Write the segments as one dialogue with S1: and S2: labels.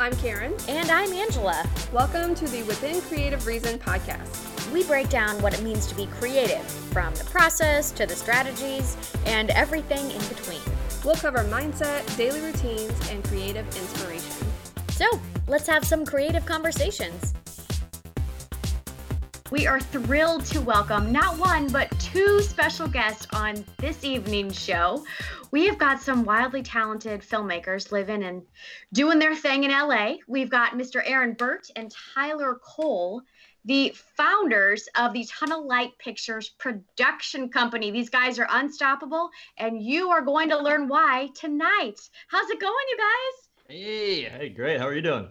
S1: I'm Karen.
S2: And I'm Angela.
S1: Welcome to the Within Creative Reason podcast.
S2: We break down what it means to be creative, from the process to the strategies and everything in between.
S1: We'll cover mindset, daily routines, and creative inspiration.
S2: So, let's have some creative conversations.
S3: We are thrilled to welcome not one, but two special guests on this evening's show. We have got some wildly talented filmmakers living and doing their thing in LA. We've got Mr. Aaron Burt and Tyler Cole, the founders of the Tunnel Light Pictures production company. These guys are unstoppable, and you are going to learn why tonight. How's it going, you guys?
S4: Hey, hey, great. How are you doing?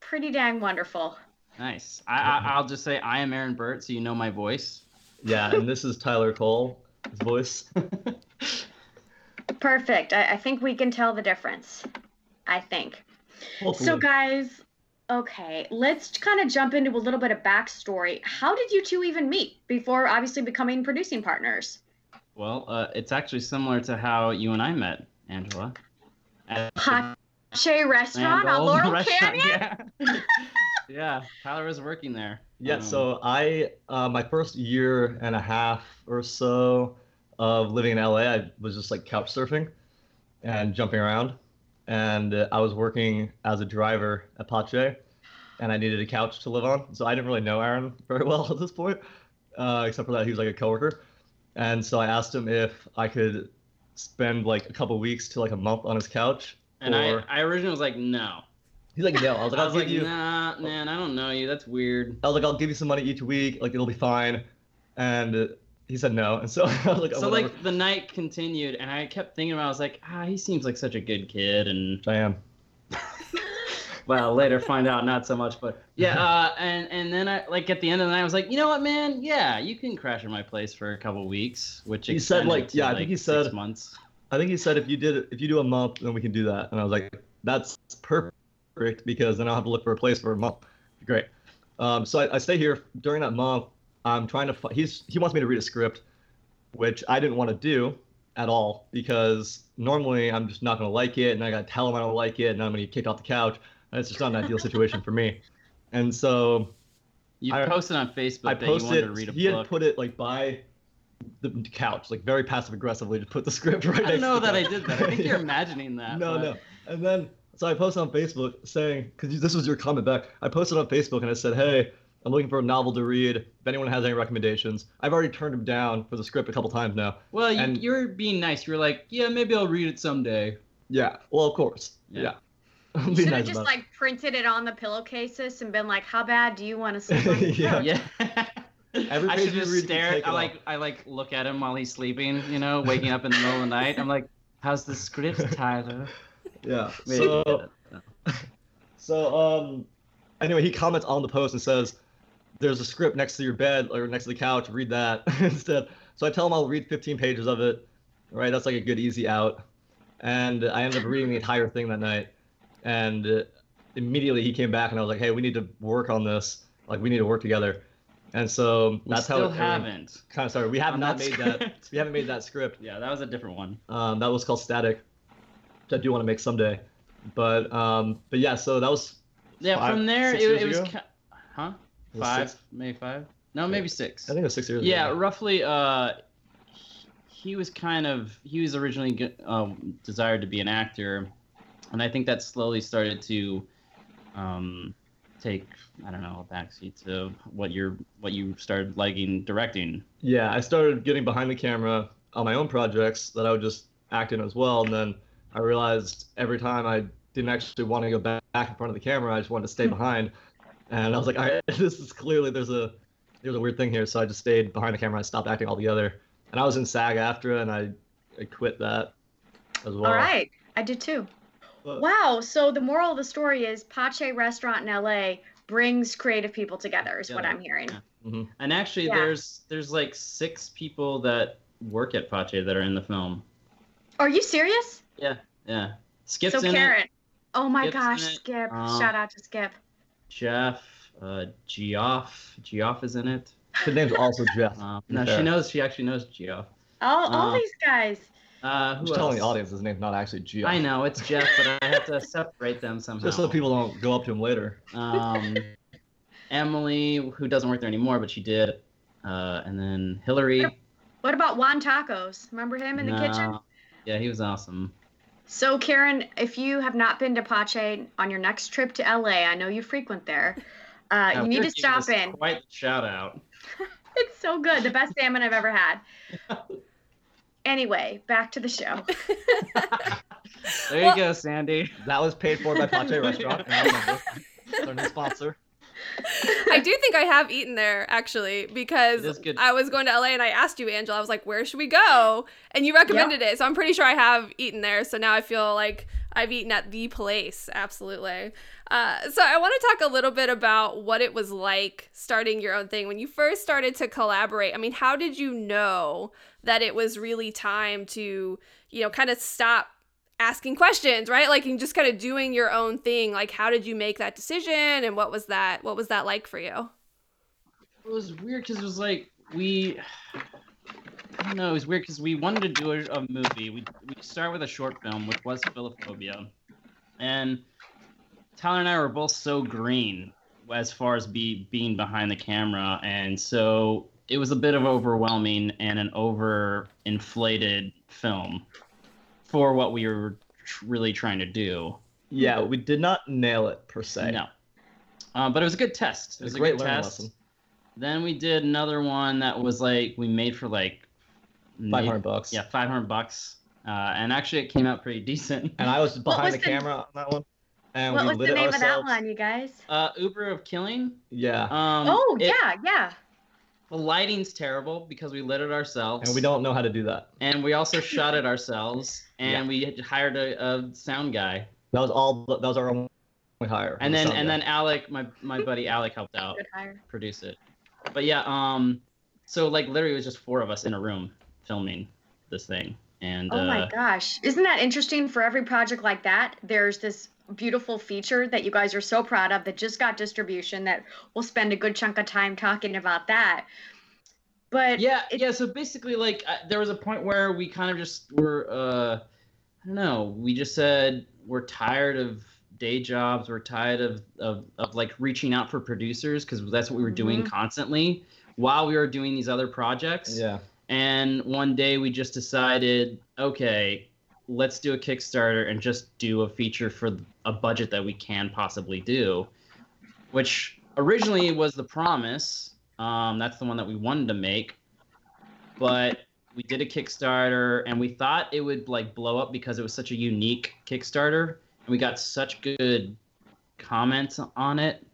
S3: Pretty dang wonderful.
S5: Nice. I, I I'll just say I am Aaron Burt, so you know my voice.
S4: Yeah, and this is Tyler Cole, his voice.
S3: Perfect. I, I think we can tell the difference. I think.
S4: Hopefully.
S3: So, guys, okay, let's kind of jump into a little bit of backstory. How did you two even meet before obviously becoming producing partners?
S5: Well, uh, it's actually similar to how you and I met, Angela. At the
S3: Pace Restaurant on Laurel
S5: restaurant,
S3: Canyon?
S5: Yeah. yeah, Tyler was working there.
S4: Yeah,
S5: Um,
S4: so I, uh, my first year and a half or so of living in LA, I was just like couch surfing and jumping around. And uh, I was working as a driver at Pace, and I needed a couch to live on. So I didn't really know Aaron very well at this point, uh, except for that he was like a coworker. And so I asked him if I could spend like a couple weeks to like a month on his couch.
S5: and
S4: or-
S5: I, I originally was like, no.
S4: He's like, no. I was like, I'll
S5: was
S4: give
S5: like,
S4: you.
S5: nah, man, I don't know you. That's weird.
S4: I was like, I'll give you some money each week. Like it'll be fine. And he said no. And so I was like, oh,
S5: So
S4: whatever.
S5: like the night continued, and I kept thinking about. it. I was like, ah, he seems like such a good kid, and
S4: I am.
S5: well, later find out not so much, but yeah. Uh, and and then I like at the end of the night, I was like, you know what, man? Yeah, you can crash at my place for a couple weeks, which
S4: He said, like-
S5: to,
S4: yeah, I think he said-
S5: months.
S4: I think he said if you did if you do a month, then we can do that. And I was like, that's perfect because then I'll have to look for a place for a month. Great. Um, so I, I stay here during that month. I'm trying to. fi- He's he wants me to read a script, which I didn't want to do at all because normally I'm just not gonna like it, and I gotta tell him I don't like it, and I'm gonna get kicked off the couch. And it's just not an ideal situation for me. And so
S5: You
S4: I-
S5: posted on Facebook
S4: I
S5: that you wanted
S4: posted.
S5: to read a
S4: He had
S5: book.
S4: put it like by the couch, like very passive aggressively, to put the script right.
S5: I don't
S4: next
S5: know
S4: to the
S5: that I did that. I think you're imagining that.
S4: No,
S5: but-
S4: no. And then so I posted on Facebook saying, because this was your comment back. I posted on Facebook and I said, hey, I'm looking for a novel to read. If anyone has any recommendations, I've already turned him down for the script a couple times now.
S5: Well, you,
S4: And-
S5: you're being nice. You're like, yeah, maybe I'll read it someday.
S4: Yeah. Well, of course.
S5: Yeah.
S4: Yeah.
S3: You should have
S4: nice
S3: just
S4: about
S3: like printed it on the pillowcases and been like, "How bad do you want to sleep on
S4: it. yeah.
S5: Yeah.
S4: Every
S5: I should just stare.
S4: take
S5: I
S4: it
S5: like
S4: off.
S5: I like look at him while he's sleeping. You know, waking up in the middle of the night. I'm like, how's the script, Tyler?
S4: Yeah.
S5: Maybe
S4: So, so um, anyway, he comments on the post and says, "There's a script next to your bed or next to the couch. Read that instead." So I tell him I'll read 15 pages of it. Right, that's like a good easy out. And I ended up reading the entire thing that night. And uh, immediately he came back and I was like, "Hey, we need to work on this. Like, we need to work together." And so
S5: We
S4: that's how it
S5: haven't.
S4: kind of started. We have not
S5: that
S4: made that. We haven't made that script.
S5: Yeah, that was a different one.
S4: Um, that was called Static, which I do want to make someday. But um, but yeah, so that was
S5: Yeah,
S4: Five-
S5: from there it, it was,
S4: ago?
S5: huh?
S4: Was
S5: Five,
S4: six?
S5: maybe five. No, maybe six.
S4: I think it was six years.
S5: Yeah,
S4: ago.
S5: roughly. Uh, he was kind of he was originally um, desired to be an actor, and I think that slowly started to um, take I don't know a backseat to what you're what you started liking directing.
S4: Yeah, I started getting behind the camera on my own projects that I would just act in as well, and then I realized every time I didn't actually want to go back, back in front of the camera, I just wanted to stay behind, and I was like, all right, this is clearly there's a there's a weird thing here, so I just stayed behind the camera. I stopped acting altogether, and I was in SAG-AFTRA, and I I quit that as well.
S3: All right, I did too.
S4: But-
S3: Wow. So the moral of the story is Pace Restaurant in LA brings creative people together. Is what I'm hearing.
S5: Yeah.
S4: Mhm.
S5: And actually,
S3: Yeah.
S5: there's there's like six people that work at Pace that are in the film.
S3: Are you serious?
S5: Yeah, yeah. Skip's
S3: so
S5: in
S3: Karen.
S5: it.
S3: Oh my
S5: Skip's
S3: gosh. Skip!
S5: Uh,
S3: Shout out to Skip.
S5: Jeff, uh, Geoff, Geoff is in it.
S4: His name's also Jeff. To be
S5: no, she knows. She actually knows Geoff.
S3: All, all
S5: uh,
S3: these guys.
S5: Uh, who
S4: Just telling the audience his name's not actually Geoff.
S5: I know it's Jeff, but I have to separate them somehow.
S4: Just so people don't go up to him later.
S5: Um, Emily, who doesn't work there anymore, but she did. Uh, and then Hillary.
S3: What about Juan Tacos? Remember him in the kitchen?
S5: Yeah, he was awesome.
S3: So, Karen, if you have not been to Pace on your next trip to LA, I know you frequent there. Uh,
S5: Yeah,
S3: you need to stop in.
S5: Quite the shout out.
S3: It's so good. The best salmon I've ever had. Anyway, back to the show.
S5: There
S1: Well-
S5: you go, Sandy.
S4: That was paid for by Pace Restaurant. Now remember, it's our new sponsor.
S1: I do think I have eaten there actually because
S5: It is good.
S1: I was going to LA and I asked you, Angela. I was like, "Where should we go?" And you recommended it, so I'm pretty sure I have eaten there. So now I feel like I've eaten at the place. Absolutely. Uh, so I want to talk a little bit about what it was like starting your own thing when you first started to collaborate. I mean, how did you know that it was really time to, you know, kind of stop asking questions, right? Like and just kind of doing your own thing. Like how did you make that decision and what was that what was that like for you?
S5: It was weird because it was like we. I don't know. It was weird because we wanted to do a, a movie. We we started with a short film, which was Philophobia, and Tyler and I were both so green as far as be being behind the camera, and so it was a bit of overwhelming and an over inflated film for what we were tr- really trying to do.
S4: Yeah, we did not nail it per se.
S5: No. Uh, but it was a good test. It
S4: It
S5: was
S4: was
S5: a
S4: a great
S5: good test.
S4: lesson.
S5: Then we did another one that was like we made for like
S4: five hundred bucks.
S5: Yeah, five hundred bucks. Uh, and actually, it came out pretty decent.
S4: And I was behind
S3: was
S4: the
S3: the-
S4: camera on that one, and
S3: what
S4: we
S3: was
S4: lit
S3: the name
S4: ourselves.
S3: of that one, you guys?
S5: Uh, Uber of Killing.
S4: Yeah,
S5: Um,
S3: oh,
S5: it-
S3: yeah, yeah.
S5: The lighting's terrible because we lit it ourselves.
S4: and we don't know how to do that.
S5: And we also shot it ourselves, and
S4: Yeah.
S5: we had hired a, a sound guy.
S4: That was all. That was our only hire.
S5: And then and
S4: guy.
S5: then Alec, my my buddy Alec, helped out produce it. But yeah, um, so like literally it was just four of us in a room filming this thing, and
S3: Oh
S5: uh,
S3: my gosh. Isn't that interesting for every project like that? There's this beautiful feature that you guys are so proud of that just got distribution that we'll spend a good chunk of time talking about that. But
S5: yeah
S3: it-
S5: yeah so basically like uh, there was a point where we kind of just were uh i don't know we just said we're tired of day jobs we're tired of of, of like reaching out for producers because that's what we were doing
S3: Mhm.
S5: constantly while we were doing these other projects
S4: yeah,
S5: and one day we just decided okay let's do a kickstarter and just do a feature for a budget that we can possibly do which originally was the promise um, that's the one that we wanted to make but we did a kickstarter and we thought it would like blow up because it was such a unique kickstarter and we got such good comments on it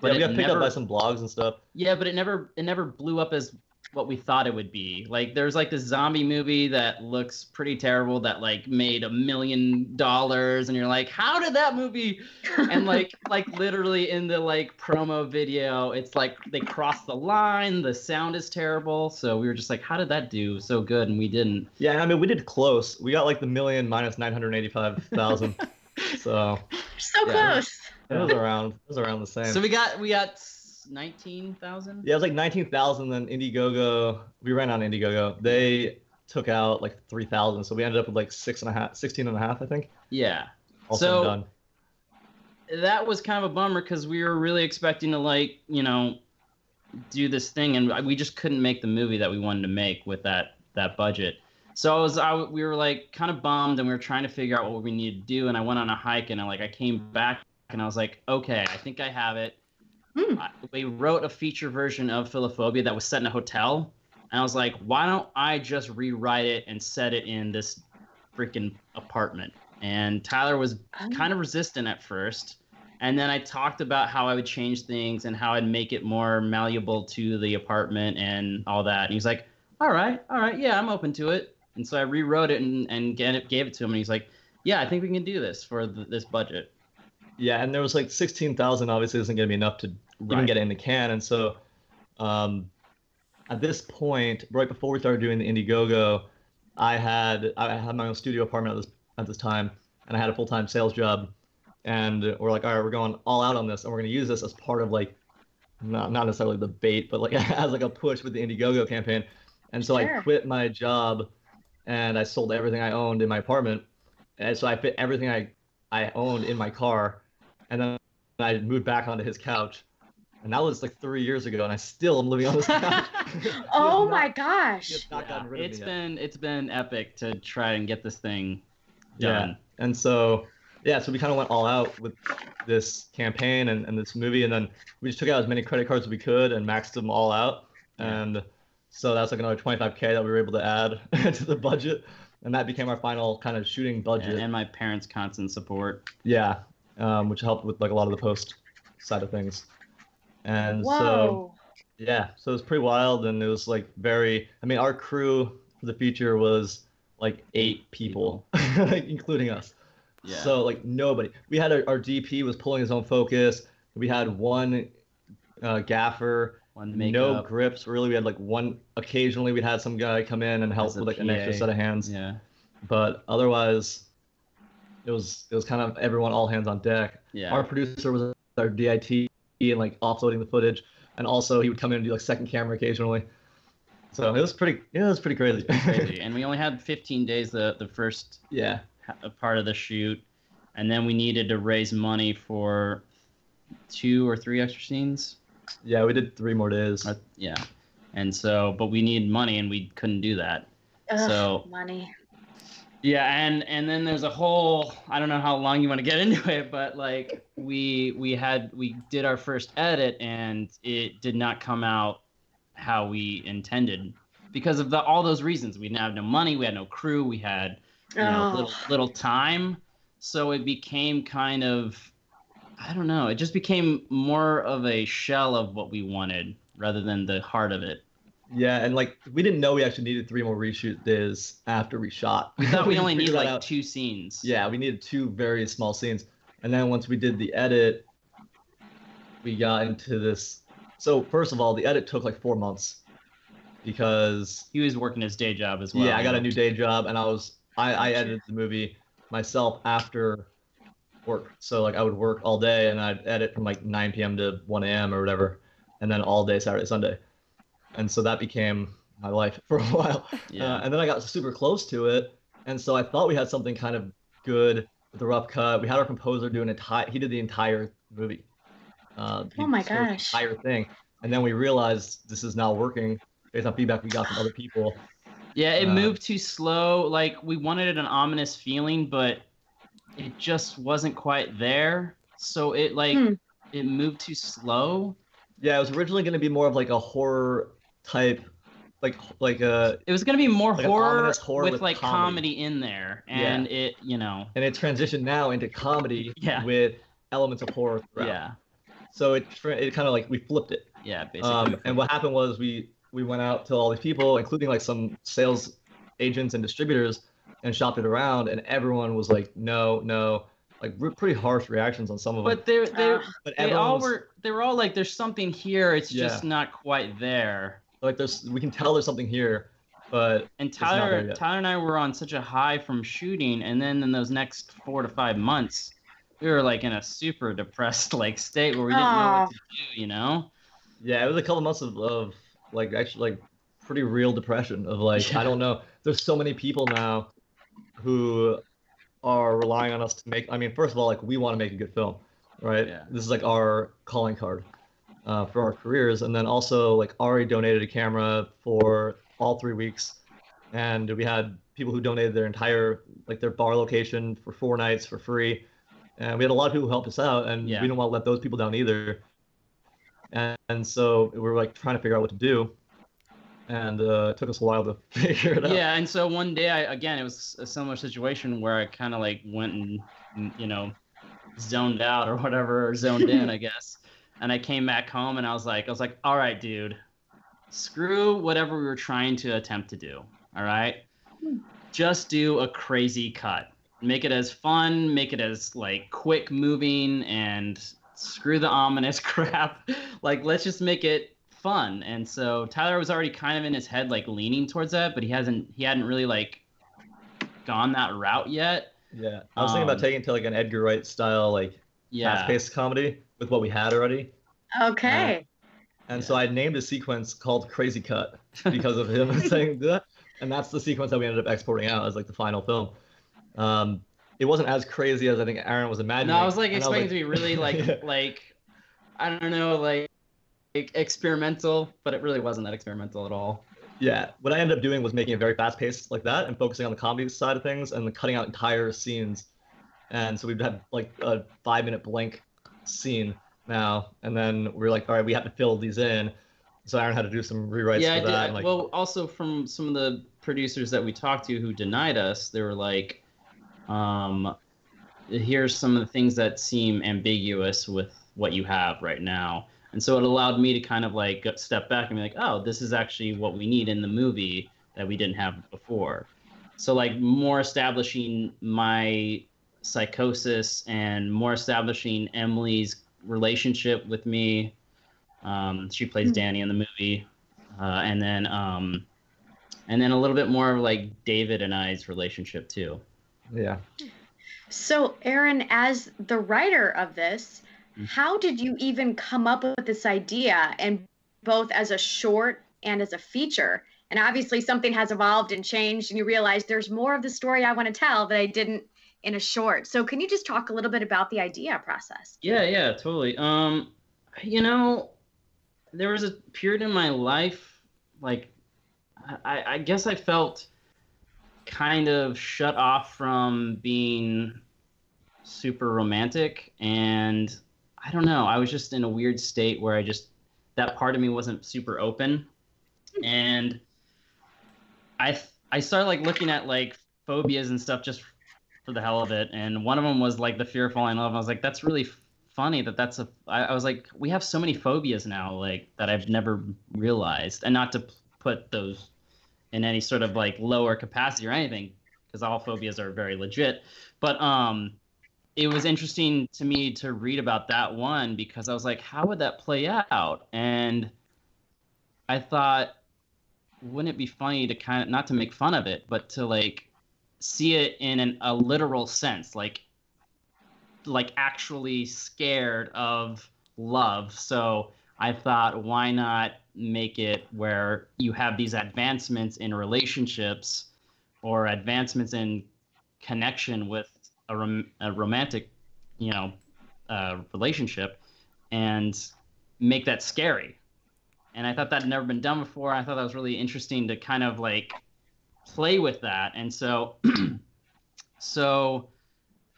S4: but yeah, we
S5: it
S4: got picked
S5: never-
S4: up by some blogs and stuff.
S5: yeah, but it never it never blew up as what we thought it would be. Like there's like this zombie movie that looks pretty terrible that like made a million dollars and you're like, how did that movie and like like literally in the like promo video, it's like they cross the line, the sound is terrible. So we were just like, how did that do so good? And we didn't.
S4: Yeah, I mean we did close. We got like the million minus nine hundred eighty-five thousand. so
S3: so
S5: Yeah.
S3: close.
S4: it was around. It was around the same.
S5: So we got we got nineteen thousand.
S4: Yeah, it was like 19,000. Then Indiegogo, we ran on Indiegogo. They took out like 3,000. So we ended up with like six and a half, 16 and a half, I think.
S5: Yeah.
S4: All
S5: So-
S4: done.
S5: that was kind of a bummer because we were really expecting to like you know do this thing and we just couldn't make the movie that we wanted to make with that that budget so i was I, we were like kind of bummed and we were trying to figure out what we needed to do and i went on a hike and i like i came back and i was like okay i think i have it
S3: Hmm.
S5: I, we wrote a feature version of philophobia that was set in a hotel and i was like why don't i just rewrite it and set it in this freaking apartment and tyler was kind of resistant at first. And then I talked about how I would change things and how I'd make it more malleable to the apartment and all that. And he's like, all right, all right, yeah, I'm open to it. And so I rewrote it and, and get it, gave it to him. And he's like, yeah, I think we can do this for th this budget.
S4: Yeah, and there was like 16,000 obviously isn't going to be enough to even
S5: Right.
S4: get it in the can. And so um, at this point, right before we started doing the Indiegogo, I had I had my own studio apartment at this at this time, and I had a full time sales job. And we're like, all right, we're going all out on this, and we're going to use this as part of like, not not necessarily the bait, but like as like a push with the Indiegogo campaign. And so
S3: Sure.
S4: I quit my job and I sold everything I owned in my apartment, and so I fit everything I I owned in my car, and then I moved back onto his couch, and that was like three years ago, and I still am living on this couch.
S3: Oh
S4: not-
S3: my gosh.
S4: not
S5: Yeah,
S4: gotten rid of
S5: it's
S4: me yet.
S5: been it's been epic to try and get this thing done. Yeah.
S4: And so, yeah, so we kind of went all out with this campaign and, and this movie, and then we just took out as many credit cards as we could and maxed them all out.
S5: Yeah.
S4: And so that's like another 25k that we were able to add to the budget, and that became our final kind of shooting budget.
S5: And, and my parents' constant support.
S4: yeah, um, which helped with like a lot of the post side of things. And so yeah, so it was pretty wild, and it was like very. I mean, our crew for the feature was like eight people, including us.
S5: Yeah.
S4: So like nobody. We had our, our DP was pulling his own focus. We had one uh, gaffer,
S5: One
S4: no grips. Really, we had like one. Occasionally, we'd had some guy come in and help with like an extra set of hands.
S5: Yeah.
S4: But otherwise, it was it was kind of everyone all hands on deck.
S5: Yeah.
S4: Our producer was our DIT and like offloading the footage, and also he would come in and do like second camera occasionally. So it was pretty. Yeah, it was pretty crazy.
S5: crazy. and we only had 15 days the the first
S4: yeah.
S5: ha- part of the shoot, and then we needed to raise money for two or three extra scenes.
S4: Yeah, we did three more days.
S5: Uh, yeah. And so, but we needed money, and we couldn't do that.
S3: Ugh,
S5: so-
S3: money.
S5: Yeah, and and then there's a whole I don't know how long you want to get into it, but like we we had we did our first edit and it did not come out how we intended because of the all those reasons. We didn't have no money, we had no crew, we had you know
S3: Oh.
S5: little little time, so it became kind of I don't know, it just became more of a shell of what we wanted rather than the heart of it.
S4: Yeah, and like we didn't know we actually needed three more reshoot days after we shot.
S5: We thought we only
S4: figured
S5: need like
S4: out.
S5: two scenes.
S4: Yeah, we needed two very small scenes, and then once we did the edit, we got into this. So first of all, the edit took like four months because
S5: He was working his day job as well.
S4: yeah, I got a new day job, and I was I, I edited the movie myself after work. So like I would work all day, and I'd edit from like 9 p.m. to 1 a.m. or whatever, and then all day Saturday Sunday, and so that became my life for a while.
S5: Yeah.
S4: Uh, and then I got super close to it, and so I thought we had something kind of good with the rough cut. We had our composer do an entire. He did the entire movie. Uh, he
S3: Oh my
S4: scored
S3: gosh.
S4: entire thing, and then we realized this is not working based on feedback we got from other people.
S5: Yeah, it
S4: Uh,
S5: moved too slow. Like we wanted an ominous feeling, but it just wasn't quite there. So it like
S3: Hmm.
S5: it moved too slow.
S4: Yeah, it was originally going to be more of like a horror type, like like a,
S5: It was gonna be more
S4: Like
S5: horror,
S4: horror
S5: with,
S4: with
S5: like
S4: comedy.
S5: comedy. in there, and it you know
S4: and it transitioned now into comedy
S5: Yeah.
S4: with elements of horror throughout.
S5: yeah
S4: So it it kind of like we flipped it.
S5: yeah basically.
S4: Um, and what happened was we we went out to all these people, including like some sales agents and distributors, and shopped it around, and everyone was like, no, no, like re- pretty harsh reactions on some of them.
S5: but they're they
S3: Uh,
S4: but
S5: they
S4: everyone
S5: all
S4: was,
S5: were they were all like there's something here. It's just not quite there.
S4: Like, there's we can tell there's something here, but
S5: And Tyler. Tyler and I were on such a high from shooting, and then in those next four to five months, we were like in a super depressed like state where we didn't know what to do. You know?
S4: yeah, it was a couple months of, of like actually like pretty real depression of like
S5: Yeah.
S4: I don't know. There's so many people now who are relying on us to make. I mean, first of all, like we want to make a good film, right?
S5: Yeah.
S4: This is like our calling card uh, for our careers, and then also like ARRI donated a camera for all three weeks, and we had people who donated their entire like their bar location for four nights for free, and we had a lot of people who helped us out, and
S5: Yeah.
S4: we don't want to let those people down either. And, and so we were like trying to figure out what to do, and uh, it took us a while to figure it out.
S5: Yeah. And so one day, I again, it was a similar situation where I kind of like went and you know zoned out or whatever, or zoned in, I guess. And I came back home and I was like, I was like, all right, dude, screw whatever we were trying to attempt to do. All right, just do a crazy cut. Make it as fun, make it as like quick moving, and screw the ominous crap. like, let's just make it fun. And so Tyler was already kind of in his head like leaning towards that, but he hasn't he hadn't really like gone that route yet.
S4: Yeah, I was thinking about
S5: Um,
S4: taking it to like an Edgar Wright style, like
S5: Yeah.
S4: fast-paced comedy with what we had already.
S3: Okay.
S4: And so I named a sequence called Crazy Cut because of him saying that. and that's the sequence that we ended up exporting out as like the final film. Um, it wasn't as crazy as I think Aaron was imagining.
S5: No, I was like
S4: and
S5: expecting to be really like
S4: Yeah.
S5: like I don't know like, like experimental, but it really wasn't that experimental at all.
S4: Yeah, what I ended up doing was making it very fast paced like that and focusing on the comedy side of things and then cutting out entire scenes. And so we'd have like a five minute blank scene now, and then we are like, all right, we have to fill these in. So Aaron had to do some rewrites
S5: yeah, I
S4: for
S5: did.
S4: that. and, like,
S5: well, also from some of the producers that we talked to who denied us, they were like, um, "Here's some of the things that seem ambiguous with what you have right now." And so it allowed me to kind of like step back and be like, "Oh, this is actually what we need in the movie that we didn't have before." So like more establishing my psychosis and more establishing Emily's relationship with me. Um, she plays
S3: Hmm.
S5: Danny in the movie, uh, and then um, and then a little bit more of like David and I's relationship too.
S4: yeah.
S3: So, Aaron, as the writer of this,
S5: Mm.
S3: how did you even come up with this idea, and both as a short and as a feature? And obviously, something has evolved and changed, and you realize there's more of the story I want to tell that I didn't in a short. So, can you just talk a little bit about the idea process?
S5: Yeah, yeah, totally. Um, you know, there was a period in my life, like, I, I guess I felt kind of shut off from being super romantic, and I don't know. I was just in a weird state where I just that part of me wasn't super open, and I I started like looking at like phobias and stuff just for the hell of it. And one of them was like the fear of falling in love. I was like, that's really funny that that's a. I, I was like, we have so many phobias now, like that I've never realized, and not to put those in any sort of like lower capacity or anything, because all phobias are very legit. But um, it was interesting to me to read about that one because I was like, how would that play out? And I thought, wouldn't it be funny to kind of not to make fun of it, but to like see it in an, a literal sense, like like actually scared of love. So I thought, why not make it where you have these advancements in relationships or advancements in connection with a, rom- a romantic, you know, uh, relationship, and make that scary. And I thought that had never been done before. I thought that was really interesting to kind of like play with that. And so, so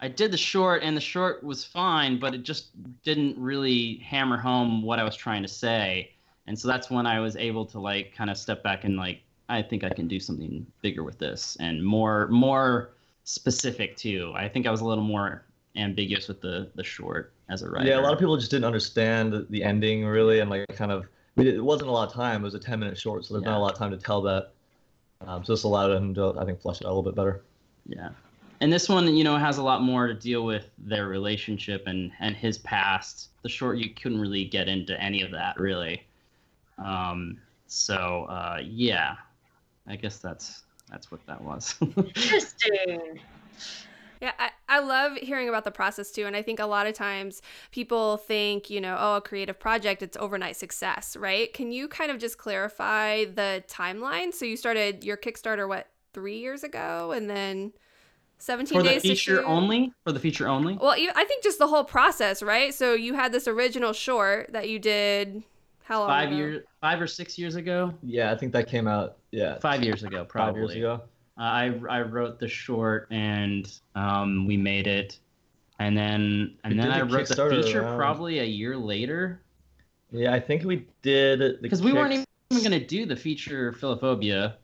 S5: I did the short, and the short was fine, but it just didn't really hammer home what I was trying to say. And so that's when I was able to like kind of step back and like, I think I can do something bigger with this and more more specific too. I think I was a little more ambiguous with the the short as a writer.
S4: Yeah, a lot of people just didn't understand the- ending really, and like kind of. I mean, it wasn't a lot of time. It was a ten minute short, so there's not a lot of time to tell that. Um, so this allowed them to, I think, flesh it out a little bit better.
S5: Yeah. And this one, you know, has a lot more to deal with their relationship and and his past. The short you couldn't really get into any of that really. Um so uh yeah. I guess that's that's what that was.
S3: Interesting.
S1: Yeah, I, I love hearing about the process too. And I think a lot of times people think, you know, oh, a creative project, it's overnight success, right? Can you kind of just clarify the timeline? So you started your Kickstarter, what, three years ago? And then 17
S5: for the
S1: days to
S5: feature
S1: shoot?
S5: only? For the feature only?
S1: Well, you- I think just the whole process, right? So you had this original short that you did how long?
S5: Five
S1: ago?
S5: years 5 or 6 years ago?
S4: Yeah, I think that came out. Yeah,
S5: 5 years ago probably
S4: five
S5: probably.
S4: years ago.
S5: Uh, I I wrote the short and um, we made it, and then and
S4: We
S5: then I wrote the feature
S4: around-
S5: probably a year later
S4: Yeah, I think we did
S5: because we weren't even gonna do the feature Philophobia,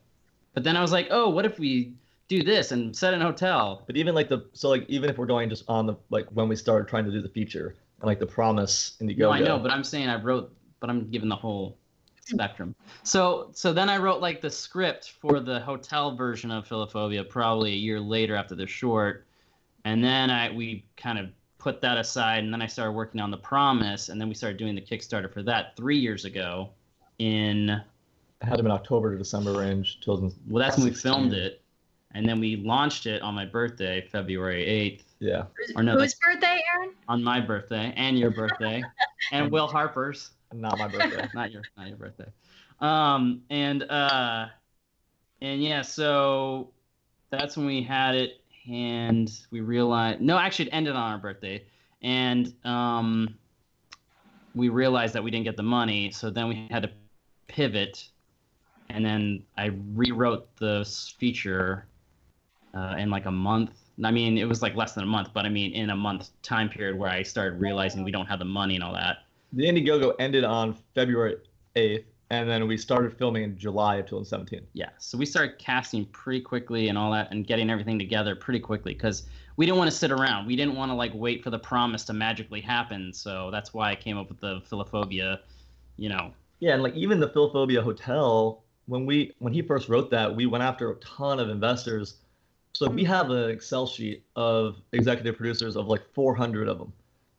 S5: but then I was like, oh, what if we do this and set an hotel?
S4: But even like the so like even if we're going just on the like when we started trying to do the feature and like the promise Indiegogo.
S5: No, I know, but I'm saying I wrote, but I'm giving the whole spectrum. So so then I wrote like the script for the hotel version of Philophobia probably a year later after the short, and then I we kind of put that aside, and then I started working on the promise, and then we started doing the Kickstarter for that three years ago. In
S4: I had them in October to December range. 2000,
S5: well, that's when we filmed it, and then we launched it on my birthday, February eighth,
S4: Yeah,
S5: Or no,
S3: Whose birthday, Aaron?
S5: on my birthday and your birthday, and Will Harper's.
S4: Not my birthday.
S5: not your not your birthday. Um, and uh, and yeah, so that's when we had it, and we realized no, actually, it ended on our birthday, and um, we realized that we didn't get the money, so then we had to pivot, and then I rewrote the feature uh, in like a month. I mean, it was like less than a month, but I mean, in a month time period where I started realizing we don't have the money and all that.
S4: The Indiegogo ended on February 8th, and then we started filming in July of 2017.
S5: Yeah, so we started casting pretty quickly and all that, and getting everything together pretty quickly because we didn't want to sit around. We didn't want to like wait for the promise to magically happen. So that's why I came up with the philophobia. You know,
S4: Yeah, and like even the Philophobia Hotel, when we when he first wrote that, we went after a ton of investors. So we have an Excel sheet of executive producers of like 400 of them,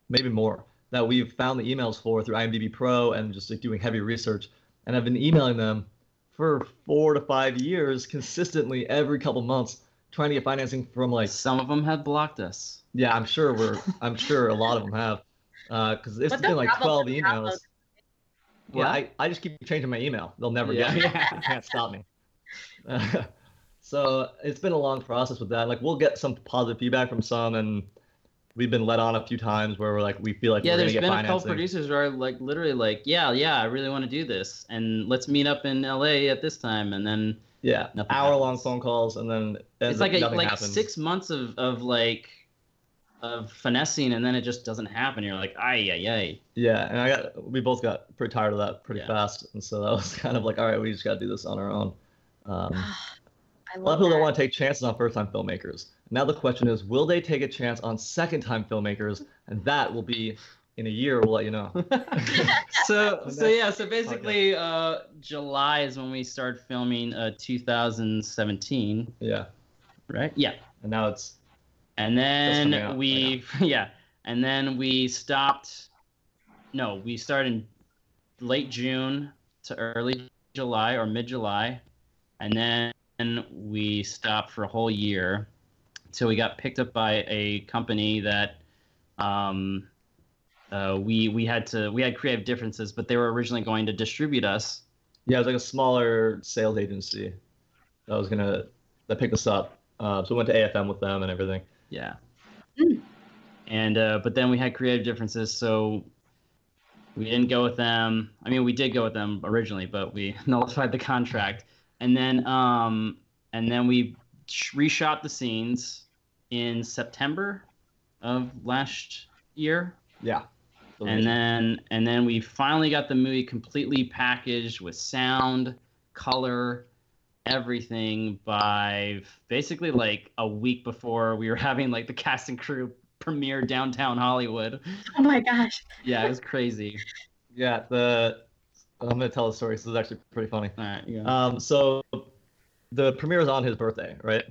S4: maybe more, that we've found the emails for through IMDb Pro and just like doing heavy research. And I've been emailing them for four to five years consistently every couple months, trying to get financing from like
S5: some of them have blocked us.
S4: yeah, I'm sure we're I'm sure a lot of them have, uh, because it's
S3: But
S4: been like 12 emails.
S3: download
S4: Yeah, I, I just keep changing my email. They'll never
S5: Yeah.
S4: get me. They can't stop me. so it's been a long process with that. Like we'll get some positive feedback from some, and we've been let on a few times where we're like we feel like
S5: yeah,
S4: we're
S5: there's
S4: gonna
S5: been
S4: get
S5: a couple
S4: financing.
S5: producers who are like literally like, yeah, yeah, I really want to do this, and let's meet up in LA at this time, and then
S4: yeah, hour long phone calls, and then
S5: it's like a, like
S4: happens.
S5: six months of of like of finessing, and then it just doesn't happen. You're like, ay, ay, ay.
S4: Yeah, and I got we both got pretty tired of that pretty
S5: Yeah.
S4: fast, and so that was kind of like all right, we just got to do this on our own. Um,
S3: I
S4: A lot of people don't want to take chances on first time filmmakers. Now the question is, will they take a chance on second time filmmakers? And that will be in a year. We'll let you know.
S5: so so yeah so basically uh july is when we start filming uh 2017
S4: yeah.
S5: right yeah
S4: And now it's
S5: and then we yeah and then we stopped no we started in late june to early july or mid-july and then we stopped for a whole year until we got picked up by a company that um, uh, we we had to we had creative differences but they were originally going to distribute us
S4: yeah, it was like a smaller sales agency that was gonna that picked us up. Uh, so we went to AFM with them and everything.
S5: Yeah.
S3: Mm.
S5: And uh, but then we had creative differences, so we didn't go with them. I mean, we did go with them originally, but we nullified the contract. And then um and then we sh- reshot the scenes in September of last year.
S4: Yeah. So
S5: And then and then we finally got the movie completely packaged with sound, color, everything by basically like a week before we were having like the cast and crew premiere downtown Hollywood.
S3: Oh my gosh.
S5: Yeah, it was crazy.
S4: yeah, the I'm gonna tell the story. This is actually pretty funny.
S5: All right, yeah.
S4: Um, so the premiere was on his birthday, right?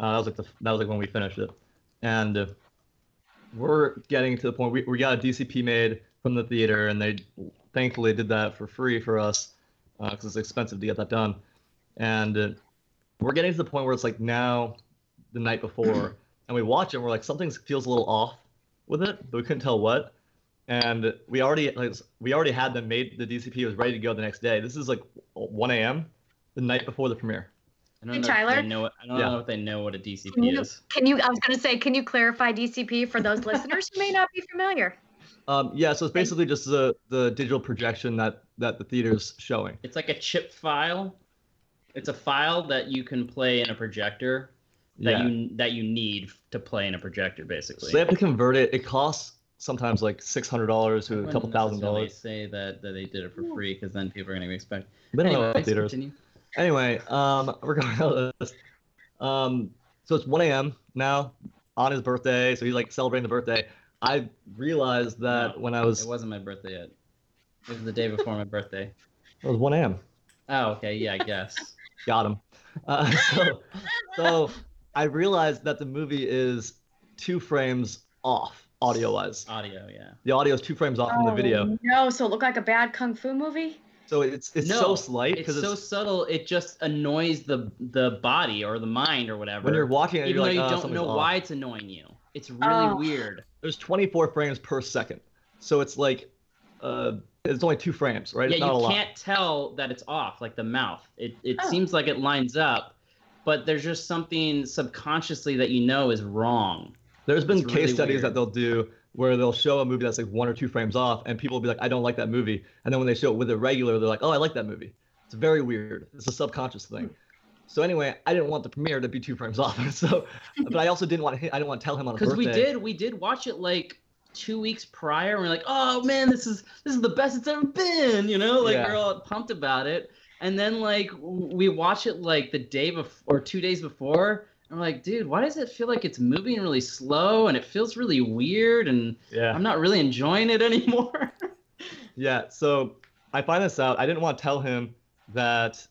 S4: Uh, that was like the that was like when we finished it, and uh, we're getting to the point we, we got a DCP made from the theater, and they thankfully did that for free for us because it's expensive to get that done, and uh, we're getting to the point where it's like now the night before, and we watch it, and we're like something feels a little off with it, but we couldn't tell what. And we already like we already had them made. The DCP was ready to go the next day. This is like 1 a.m. the night before the premiere.
S5: I don't
S3: Hey,
S5: know if
S3: Tyler?
S5: they know what, I don't
S4: Yeah.
S5: know if they know what a DCP
S3: Can you,
S5: is.
S3: can you? I was going to say, can you clarify DCP for those listeners who may not be familiar?
S4: Um, yeah, so it's basically just the the digital projection that that the theater's showing.
S5: It's like a chip file. It's a file that you can play in a projector that
S4: Yeah.
S5: you that you need to play in a projector basically.
S4: So they have to convert it. It costs sometimes like six hundred dollars to a couple thousand
S5: necessarily
S4: dollars.
S5: Say that, that they did it for free because then people are going to expect.
S4: They don't know theaters.
S5: continue.
S4: Anyway, um, regardless, um, so it's 1 a.m. now on his birthday. So he's like celebrating the birthday. I realized that
S5: No,
S4: when I was
S5: It wasn't my birthday yet. It was the day before my birthday.
S4: it was 1 a.m.
S5: Oh, okay, yeah, I guess.
S4: Got him. Uh, so, so I realized that the movie is two frames off audio wise.
S5: Audio, yeah.
S4: The audio is two frames off from the video.
S3: Oh, No, so it looked like a bad kung fu movie.
S4: So it's it's
S5: No,
S4: so slight
S5: It's
S4: because
S5: so subtle. It just annoys the the body or the mind or whatever.
S4: when you're watching it,
S5: even
S4: you're
S5: though
S4: like,
S5: you
S4: oh,
S5: don't know
S4: off.
S5: why it's annoying you. It's really
S3: Oh.
S5: weird.
S4: There's 24 frames per second, so it's like uh, it's only two frames, right?
S5: Yeah,
S4: it's not
S5: you
S4: lot.
S5: can't tell that it's off, like the mouth. It it
S3: Oh.
S5: seems like it lines up, but there's just something subconsciously that you know is wrong.
S4: There's been
S5: It's
S4: case
S5: really
S4: studies
S5: weird.
S4: that they'll do where they'll show a movie that's like one or two frames off, and people will be like, "I don't like that movie," and then when they show it with it regular, they're like, "Oh, I like that movie." It's very weird. It's a subconscious thing. So anyway, I didn't want the premiere to be two frames off. So, but I also didn't want to. I didn't want to tell him on
S5: Because we did we did watch it like two weeks prior, and we're like, oh man, this is this is the best it's ever been. You know, like
S4: Yeah.
S5: we're all pumped about it. And then like we watch it like the day before or two days before. We're like, dude, why does it feel like it's moving really slow and it feels really weird and
S4: Yeah.
S5: I'm not really enjoying it anymore?
S4: Yeah, so I find this out. I didn't want to tell him that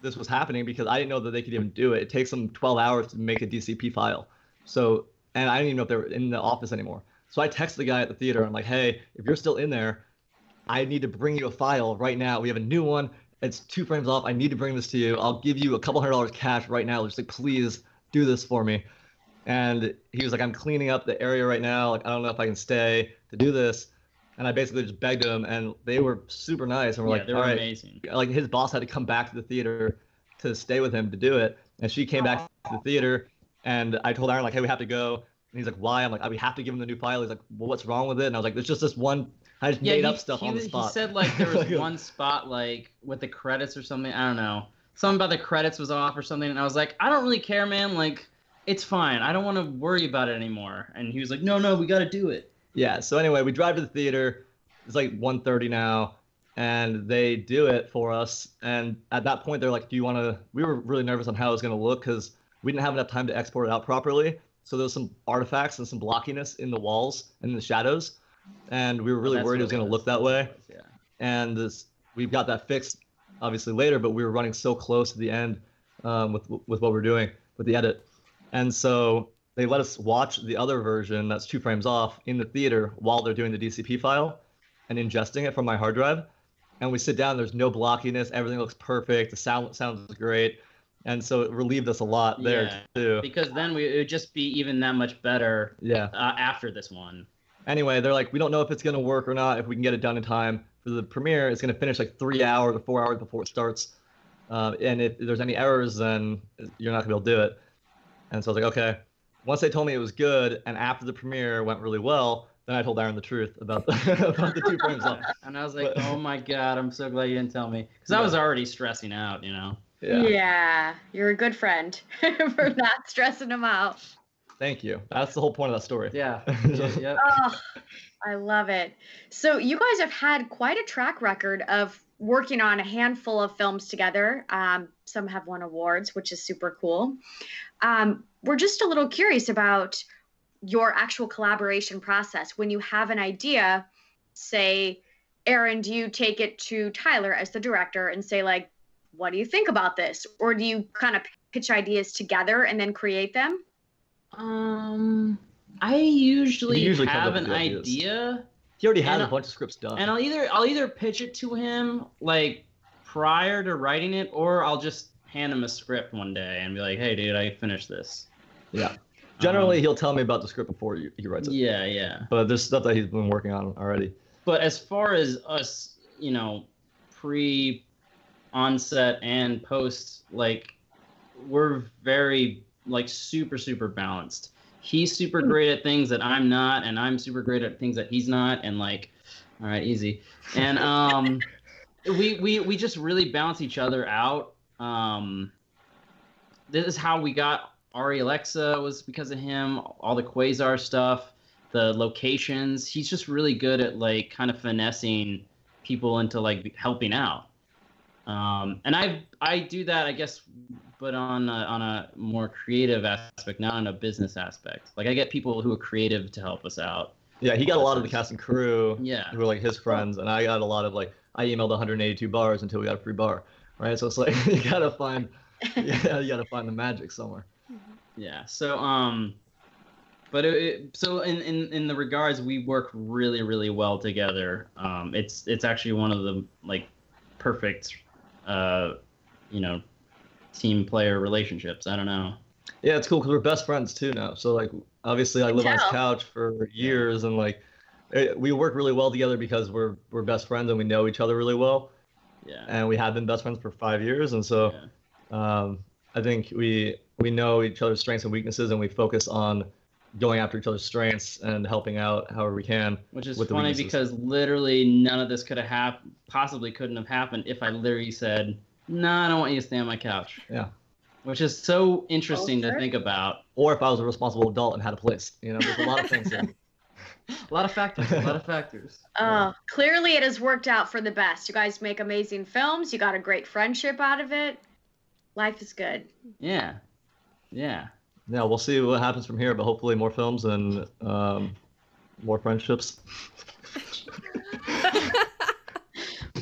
S4: this was happening because I didn't know that they could even do it. It takes them 12 hours to make a DCP file. So, and I didn't even know if they were in the office anymore. So I texted the guy at the theater. I'm like, hey, if you're still in there, I need to bring you a file right now. We have a new one. It's two frames off. I need to bring this to you. I'll give you a couple hundred dollars cash right now. Just like, please do this for me. And he was like, I'm cleaning up the area right now. Like, I don't know if I can stay to do this. And I basically just begged him, and they were super nice. And we're
S5: yeah,
S4: like,
S5: they
S4: all
S5: were
S4: right.
S5: amazing.
S4: Like his boss had to come back to the theater to stay with him to do it. And she came back to the theater, and I told Aaron like, hey, we have to go. And he's like, why? I'm like, we have to give him the new file. He's like, well, what's wrong with it? And I was like, there's just this one. I just
S5: Yeah,
S4: made
S5: he,
S4: up stuff
S5: he,
S4: on the spot.
S5: he said like there was
S4: Like,
S5: one spot like with the credits or something. I don't know. Something about the credits was off or something, and I was like, I don't really care, man. Like, it's fine. I don't want to worry about it anymore. And he was like, No, no, we got to do it.
S4: Yeah. So anyway, we drive to the theater. It's like 1:30 now, and they do it for us. And at that point, they're like, "Do you want to?" We were really nervous on how it was going to look because we didn't have enough time to export it out properly. So there was some artifacts and some blockiness in the walls and in the shadows, and we were really worried it was going to look that way.
S5: Yeah.
S4: And this, we've got that fixed, obviously later, but we were running so close to the end um, with with what we're doing with the edit, and so they let us watch the other version that's two frames off in the theater while they're doing the DCP file and ingesting it from my hard drive. And we sit down, there's no blockiness, everything looks perfect, the sound sounds great. And so it relieved us a lot there
S5: Yeah.
S4: too.
S5: Because then we, it would just be even that much better
S4: Yeah.
S5: uh, after this one.
S4: Anyway, they're like, we don't know if it's gonna work or not, if we can get it done in time for the premiere. It's gonna finish like three hours or four hours before it starts. Um, and if there's any errors, then you're not gonna be able to do it. And so I was like, okay. Once they told me it was good, and after the premiere went really well, then I told Aaron the truth about the about the two frames off.
S5: And I was like,
S4: But-
S5: Oh my god, I'm so glad you didn't tell me. Because I was already stressing out, you know.
S4: Yeah.
S3: you're a good friend for not stressing them out.
S4: Thank you. That's the whole point of that story.
S5: Yeah. yep.
S3: Oh, I love it. So you guys have had quite a track record of working on a handful of films together. Um, some have won awards, which is super cool. Um, we're just a little curious about your actual collaboration process. When you have an idea, say, Aaron, do you take it to Tyler as the director and say, like, what do you think about this? Or do you kind of pitch ideas together and then create them?
S5: Um, I usually,
S4: usually
S5: have an idea,
S4: He already has a bunch of scripts done.
S5: and I'll either I'll either pitch it to him like prior to writing it, or I'll just hand him a script one day and be like, "Hey, dude, I finished this."
S4: yeah. Generally,
S5: Um,
S4: he'll tell me about the script before he, he writes it.
S5: yeah, yeah.
S4: But there's stuff that he's been working on already.
S5: But as far as us, you know, pre onset and post, like we're very like super super balanced. He's super great at things that I'm not, and I'm super great at things that he's not, and like, all right, easy. And um, we we we just really balance each other out. Um, this is how we got ARRI Alexa was because of him. All the Quasar stuff, the locations. He's just really good at like kind of finessing people into like helping out. Um, and I I do that I guess, but on a, on a more creative aspect, not on a business aspect. Like I get people who are creative to help us out.
S4: Yeah, he got a lot of the cast and crew
S5: Yeah.
S4: who were like his friends, and I got a lot of like I emailed 182 bars until we got a free bar, right? So it's like you gotta find, yeah, you gotta find the magic somewhere.
S5: Yeah. So um, but it, it, so in, in in the regards we work really really well together. Um, it's it's actually one of the like perfect, uh, you know, team player relationships. I don't know.
S4: Yeah, it's cool because we're best friends too now. So like obviously I live on his couch for years, and like it, we work really well together because we're we're best friends and we know each other really well,
S5: Yeah.
S4: and we have been best friends for five years, and so
S5: yeah.
S4: um, I think we we know each other's strengths and weaknesses, and we focus on going after each other's strengths and helping out however we can.
S5: Which is
S4: with
S5: funny
S4: weaknesses.
S5: because literally none of this could have happened, possibly couldn't have happened if I literally said, "No, I don't want you to stay on my couch."
S4: Yeah.
S5: Which is so interesting to
S3: sure.
S5: think about.
S4: Or if I was a responsible adult and had a place, you know, there's a lot of things. There.
S5: A lot of factors. A lot of factors.
S3: Oh, clearly it has worked out for the best. You guys make amazing films. You got a great friendship out of it. Life is good.
S5: Yeah. Yeah.
S4: Yeah, we'll see what happens from here, but hopefully more films and um, more friendships.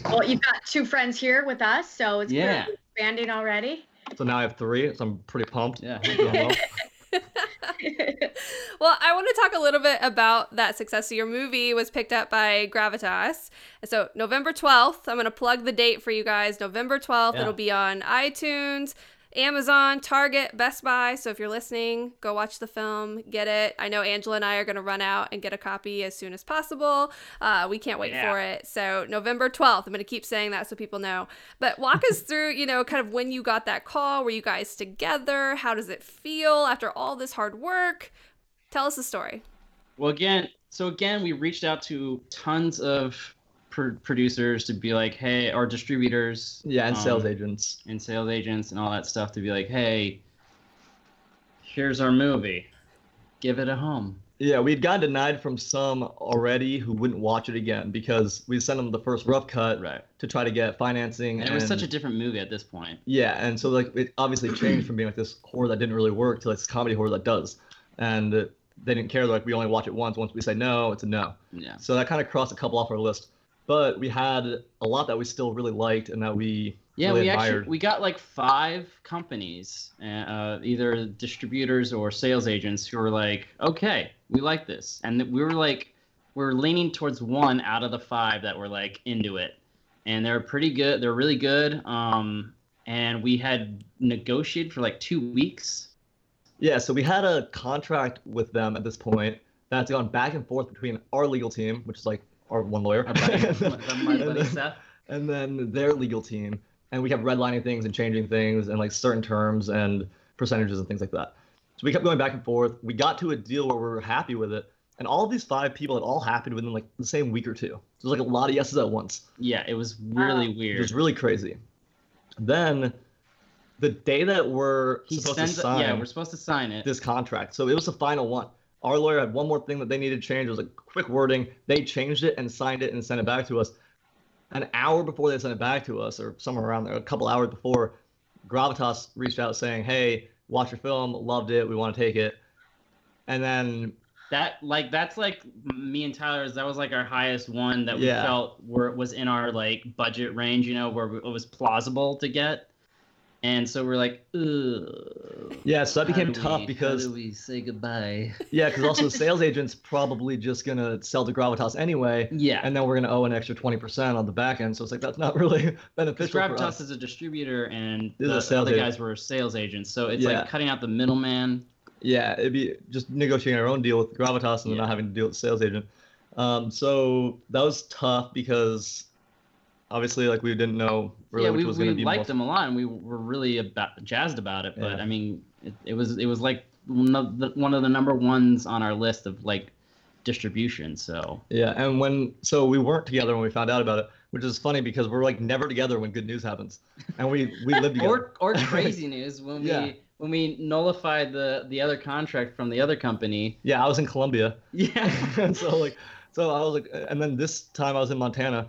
S3: Well, you've got two friends here with us, so it's
S5: Yeah.
S3: clearly expanding already.
S4: So now I have three, so I'm pretty pumped.
S5: Yeah.
S4: Well.
S1: Well, I want to talk a little bit about that success. So your movie was picked up by Gravitas. So November 12th, I'm going to plug the date for you guys. November 12th,
S4: Yeah.
S1: it'll be on iTunes, Amazon, Target, Best Buy. So if you're listening, go watch the film, get it. I know Angela and I are going to run out and get a copy as soon as possible. Uh, we can't wait
S5: Yeah.
S1: for it. So November 12th, I'm going to keep saying that so people know. But walk us through, you know, kind of when you got that call. Were you guys together? How does it feel after all this hard work? Tell us the story.
S5: Well, again, so again, we reached out to tons of pr- producers to be like, hey, our distributors,
S4: Yeah, and sales
S5: um,
S4: agents.
S5: and sales agents and all that stuff to be like, hey, here's our movie, give it a home.
S4: Yeah, we'd gotten denied from some already who wouldn't watch it again because we sent them the first rough cut
S5: Right.
S4: to try to get financing.
S5: And it was such a different movie at this point.
S4: Yeah, and so like it obviously changed from being like this horror that didn't really work to like this comedy horror that does, and they didn't care. Like we only watch it once. Once we say no, it's a no.
S5: Yeah.
S4: So that kind of crossed a couple off our list. But we had a lot that we still really liked and that we
S5: Yeah,
S4: really
S5: we
S4: admired.
S5: actually we got like five companies, uh, either distributors or sales agents, who were like, "Okay, we like this," and we were like, we are leaning towards one out of the five that were like into it, and they're pretty good. They're really good. Um, and we had negotiated for like two weeks.
S4: Yeah, so we had a contract with them at this point that's gone back and forth between our legal team, which is like our one lawyer, and, then,
S5: my
S4: and
S5: buddy
S4: then-
S5: Seth.
S4: and then their legal team, and we kept redlining things and changing things and like certain terms and percentages and things like that. So we kept going back and forth. We got to a deal where we were happy with it, and all of these five people had all happened within like the same week or two. So was like a lot of yeses at once.
S5: Yeah, it was really
S4: It
S5: weird.
S4: It was really crazy. Then, the day that we're
S5: he
S4: supposed
S5: sends
S4: to
S5: it-
S4: sign
S5: yeah, we're supposed to sign it.
S4: this contract, so it was the final one. Our lawyer had one more thing that they needed to change. It was a quick wording. They changed it and signed it and sent it back to us. An hour before they sent it back to us, or somewhere around there, a couple hours before, Gravitas reached out saying, "Hey, watch your film. Loved it. We want to take it." And then
S5: That like that's like me and Tyler's. That was like our highest one that we
S4: Yeah.
S5: felt were was in our like budget range. You know, where it was plausible to get. And so we're like, Ugh,
S4: yeah, so that became tough
S5: we-
S4: because
S5: we say goodbye?
S4: yeah, because also sales agents probably just gonna sell to Gravitas anyway.
S5: Yeah,
S4: and then we're gonna owe an extra 20% on the back end. So it's like that's not really beneficial
S5: Gravitas is a distributor and
S4: This is
S5: the other
S4: agent.
S5: guys were sales agents. So it's
S4: Yeah.
S5: like cutting out the middleman.
S4: Yeah, it'd be just negotiating our own deal with Gravitas and then
S5: Yeah.
S4: not having to deal with the sales agent. Um, so that was tough because obviously like we didn't know really
S5: yeah,
S4: which
S5: we,
S4: was gonna be We
S5: liked
S4: most-
S5: them a lot, and we were really about, jazzed about it. But
S4: Yeah.
S5: I mean, it, it was it was like one of, the, one of the number ones on our list of like distribution. So
S4: Yeah, and when so we weren't together when we found out about it, which is funny because we're like never together when good news happens, and we we live together.
S5: or or crazy news when we when we nullified the the other contract from the other company.
S4: yeah, I was in Colombia,
S5: Yeah.
S4: and so like so I was like, and then this time I was in Montana,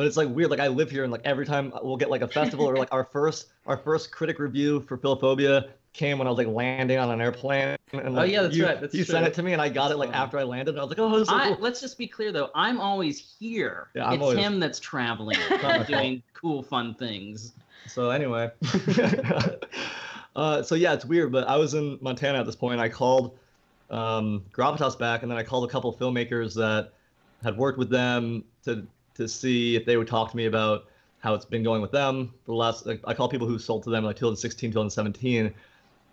S4: but it's like weird. Like I live here, and like every time we'll get like a festival or like our first our first critic review for Philophobia came when I was like landing on an airplane. And,
S5: Oh, yeah, that's
S4: you,
S5: right, that's
S4: you sent it to me, and I got it like
S5: funny.
S4: after I landed. And I was like, oh, this is so
S5: I, let's just be clear though. I'm always here.
S4: Yeah, I'm
S5: it's
S4: always-
S5: him that's traveling,
S4: not my
S5: and doing cool, fun things.
S4: So anyway, uh, so yeah, it's weird, but I was in Montana at this point. I called um, Gravitas back, and then I called a couple filmmakers that had worked with them to to see if they would talk to me about how it's been going with them for the last. Like, I call people who sold to them like 2016, 2017,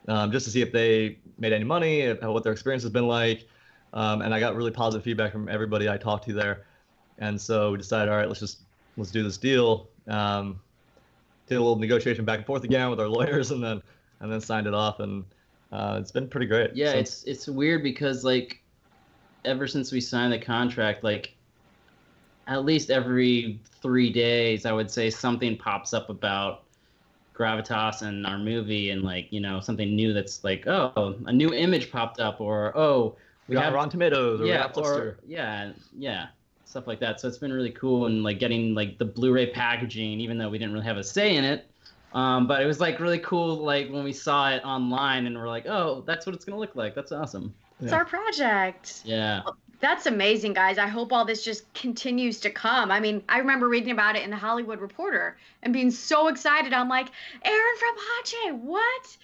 S4: um, just to see if they made any money, if, what their experience has been like. um, and I got really positive feedback from everybody I talked to there, and so we decided, all right, let's just let's do this deal. Um, did a little negotiation back and forth again with our lawyers, and then and then signed it off, and uh, it's been pretty great.
S5: Yeah,
S4: So-
S5: it's it's weird because like ever since we signed the contract, like at least every three days, I would say something pops up about gravitas and our movie, and like you know something new that's like oh a new image popped up, or oh
S4: we got Rotten Tomatoes or
S5: yeah or yeah yeah stuff like that. So it's been really cool and like getting like the Blu-ray packaging, even though we didn't really have a say in it. Um, but it was like really cool, like when we saw it online and we're like, oh, that's what it's gonna look like. That's awesome.
S3: It's
S4: Yeah.
S3: our project.
S5: Yeah.
S3: That's amazing, guys. I hope all this just continues to come. I mean, I remember reading about it in the Hollywood Reporter and being so excited. I'm like, Aaron from Hache, what?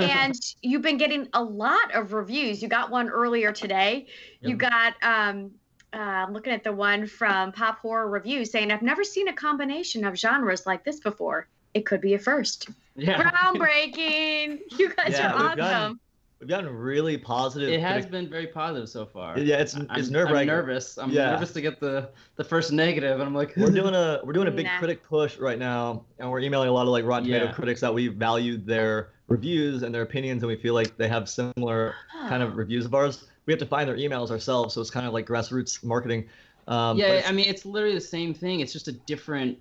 S3: and you've been getting a lot of reviews. You got one earlier today. You got um uh, I'm looking at the one from Pop Horror Review saying, I've never seen a combination of genres like this before. It could be a first.
S5: yeah.
S3: Groundbreaking. You guys
S4: Yeah,
S3: are awesome.
S4: We've gotten really positive.
S5: It has
S4: critic-
S5: been very positive so far.
S4: Yeah, it's
S5: I'm,
S4: it's
S5: I'm nervous. I'm
S4: Yeah.
S5: nervous to get the the first negative, and I'm like,
S4: we're doing a we're doing a big
S3: Nah.
S4: critic push right now, and we're emailing a lot of like Rotten Tomato
S5: Yeah.
S4: critics that we value their reviews and their opinions, and we feel like they have similar kind of reviews of ours. We have to find their emails ourselves, so it's kind of like grassroots marketing. Um,
S5: yeah, I mean, it's literally the same thing. It's just a different,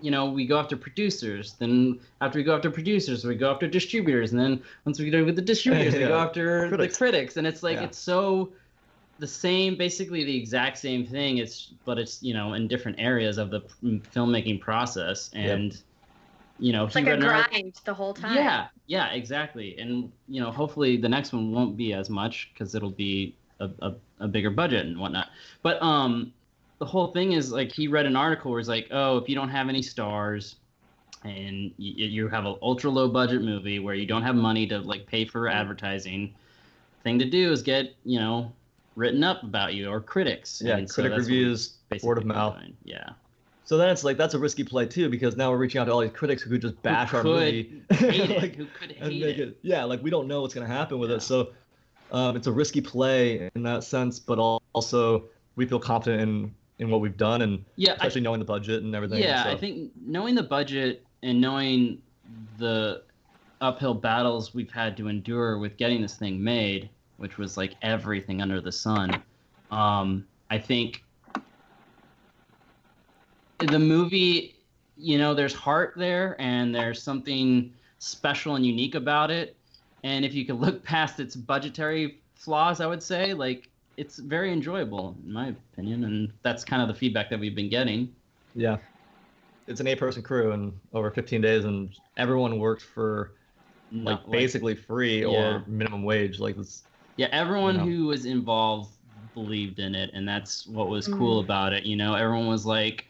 S5: you know, we go after producers. Then after we go after producers, we go after distributors, and then once we get with the distributors, we go after
S4: Critics.
S5: the critics. And it's like
S4: Yeah.
S5: it's so the same, basically the exact same thing. It's but it's you know in different areas of the p- filmmaking process, and you know,
S3: It's like a
S5: read an
S3: grind the whole time.
S5: yeah, yeah, exactly. And you know, hopefully the next one won't be as much because it'll be a, a, a bigger budget and whatnot. But um, the whole thing is like he read an article where it's like, oh, if you don't have any stars, and you, you have an ultra low budget movie where you don't have money to like pay for advertising, thing to do is get you know written up about you or critics.
S4: yeah,
S5: And so
S4: critic
S5: that's
S4: reviews, word of mouth.
S5: doing. Yeah.
S4: So then it's like that's a risky play too, because now we're reaching out to all these critics who could just bash our
S5: could
S4: movie,
S5: Hate it.
S4: like,
S5: Who could hate it?
S4: it. Yeah, like we don't know what's gonna happen with
S5: Yeah.
S4: it, so um, it's a risky play in that sense. But also we feel confident in in what we've done, and
S5: Yeah, I
S4: especially knowing the budget and everything.
S5: Yeah,
S4: so.
S5: I think knowing the budget and knowing the uphill battles we've had to endure with getting this thing made, which was like everything under the sun, um, I think the movie, you know, there's heart there and there's something special and unique about it. And if you could look past its budgetary flaws, I would say, like, it's very enjoyable, in my opinion. And that's kind of the feedback that we've been getting.
S4: Yeah. It's an eight person crew and over 15 days, and everyone worked for like
S5: Not
S4: basically free
S5: Yeah.
S4: or minimum wage. Like it's
S5: yeah everyone
S4: you know.
S5: who was involved believed in it and that's what was cool mm-hmm. about it you know everyone was like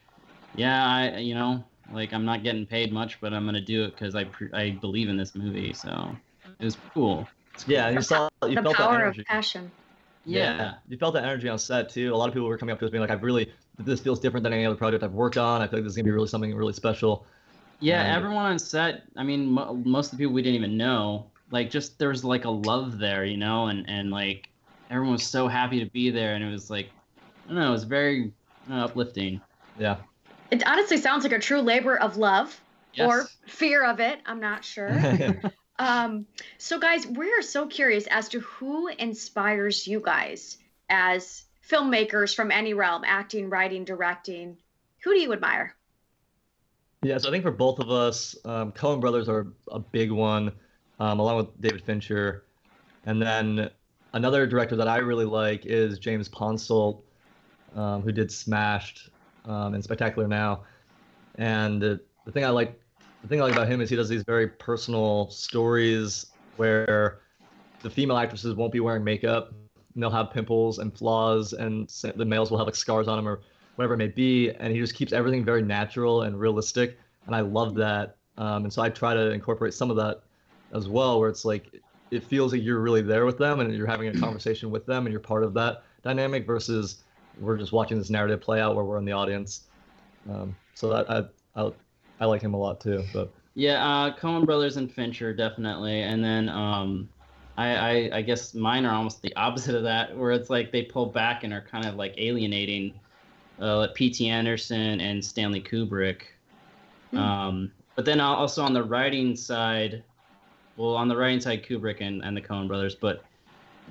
S5: yeah i you know like i'm not getting paid much but i'm gonna do it because i pre- i believe in this movie so it was cool
S4: yeah, you saw you
S3: the
S4: felt that
S3: power of passion.
S5: Yeah,
S4: you felt that energy on set too. A lot of people were coming up to us being like, "I've really this feels different than any other project I've worked on. I feel like this is gonna be really something really special."
S5: yeah
S4: And-
S5: everyone on set i mean mo- most of the people we didn't even know like just there was like a love there you know and and like everyone was so happy to be there and it was like i don't know it was very uh, uplifting
S4: Yeah,
S3: It honestly sounds like a true labor of love or fear of it. I'm not sure. um, so, guys, we're so curious as to who inspires you guys as filmmakers from any realm acting, writing, directing. Who do you admire?
S4: yeah. So I think for both of us, um, Coen Brothers are a big one, um, along with David Fincher, and then another director that I really like is James Ponsoldt, um, who did Smashed um, and Spectacular Now. And the, the thing I like, the thing I like about him is he does these very personal stories where the female actresses won't be wearing makeup. And they'll have pimples and flaws, and the males will have like scars on them or whatever it may be. And he just keeps everything very natural and realistic. And I love that. Um, and so I try to incorporate some of that as well, where it's like it feels like you're really there with them and you're having a conversation with them and you're part of that dynamic versus we're just watching this narrative play out where we're in the audience. Um, so that I, I I like him a lot too. But
S5: Yeah, uh, Coen Brothers and Fincher definitely, and then um, I, I I guess mine are almost the opposite of that, where it's like they pull back and are kind of like alienating, uh, like P.T. Anderson and Stanley Kubrick.
S3: Hmm.
S5: Um, but then also on the writing side, well, on the writing side, Kubrick and, and the Coen brothers, but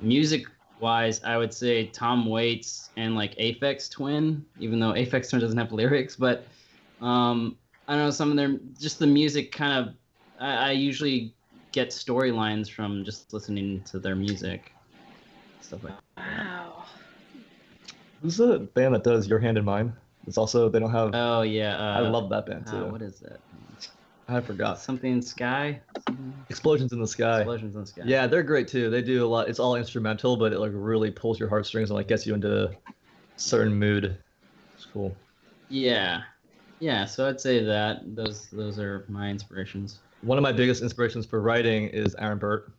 S5: music wise, I would say Tom Waits and like Aphex Twin, even though Aphex Twin doesn't have lyrics, but um, I don't know some of their just the music kind of I, I usually get storylines from just listening to their music, stuff like. That.
S2: Wow.
S4: Who's the band that does Your Hand in Mine? It's also they don't have.
S5: Oh yeah, uh,
S4: I love that band too.
S5: uh, what is that?
S4: I forgot.
S5: Something sky. Something?
S4: Explosions in the Sky.
S5: Explosions in the sky.
S4: Yeah, they're great too. They do a lot. It's all instrumental, but it like really pulls your heartstrings and like gets you into a certain mood. It's cool.
S5: Yeah, yeah. So I'd say that those those are my inspirations.
S4: One of my biggest inspirations for writing is Aaron Burt.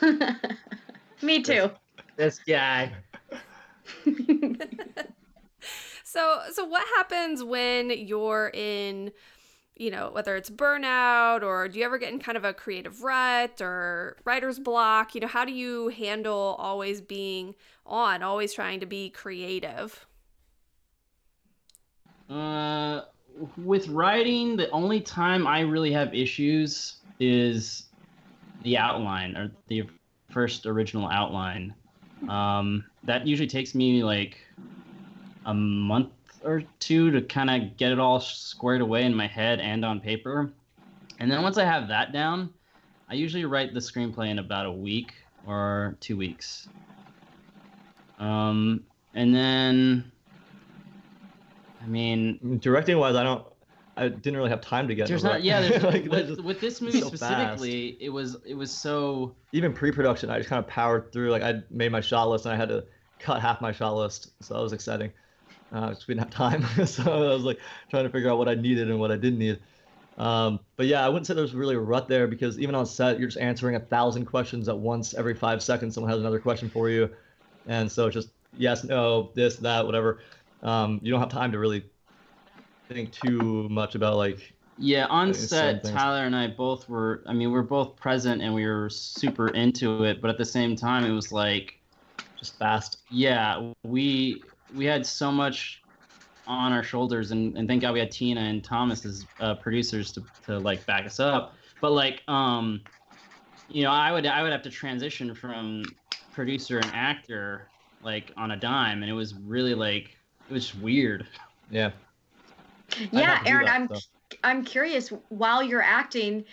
S4: So.
S3: Me too.
S5: This guy.
S1: So, so what happens when you're in, you know, whether it's burnout or do you ever get in kind of a creative rut or writer's block? You know, how do you handle always being on, always trying to be creative?
S5: Uh, with writing, the only time I really have issues is the outline or the first original outline. Um, that usually takes me like a month or two to kind of get it all squared away in my head and on paper. And then once I have that down, I usually write the screenplay in about a week or two weeks. Um, and then, I mean,
S4: Directing wise, I don't. I didn't really have time to get.
S5: there's not, yeah. There's,
S4: like,
S5: with, with this movie
S4: so fast.
S5: specifically, it was it was so
S4: even pre-production, I just kind of powered through. Like I made my shot list and I had to cut half my shot list, so that was exciting. Uh, we didn't have time, so I was like trying to figure out what I needed and what I didn't need. Um, but yeah, I wouldn't say there's really a rut there because even on set, you're just answering a thousand questions at once. Every five seconds, someone has another question for you, and so it's just yes, no, this, that, whatever. Um, you don't have time to really think too much about like
S5: Yeah, on set. Tyler and I both were. I mean, we're both present and we were super into it, but at the same time, it was like,
S4: just fast.
S5: yeah, we we had so much on our shoulders, and, and thank God we had Tina and Thomas as uh, producers to, to like back us up. But like, um, you know, I would I would have to transition from producer and actor like on a dime, and it was really like it was weird.
S4: Yeah.
S3: Yeah,
S4: have to do
S3: Aaron,
S4: that,
S3: I'm
S4: so.
S3: I'm curious. While you're acting,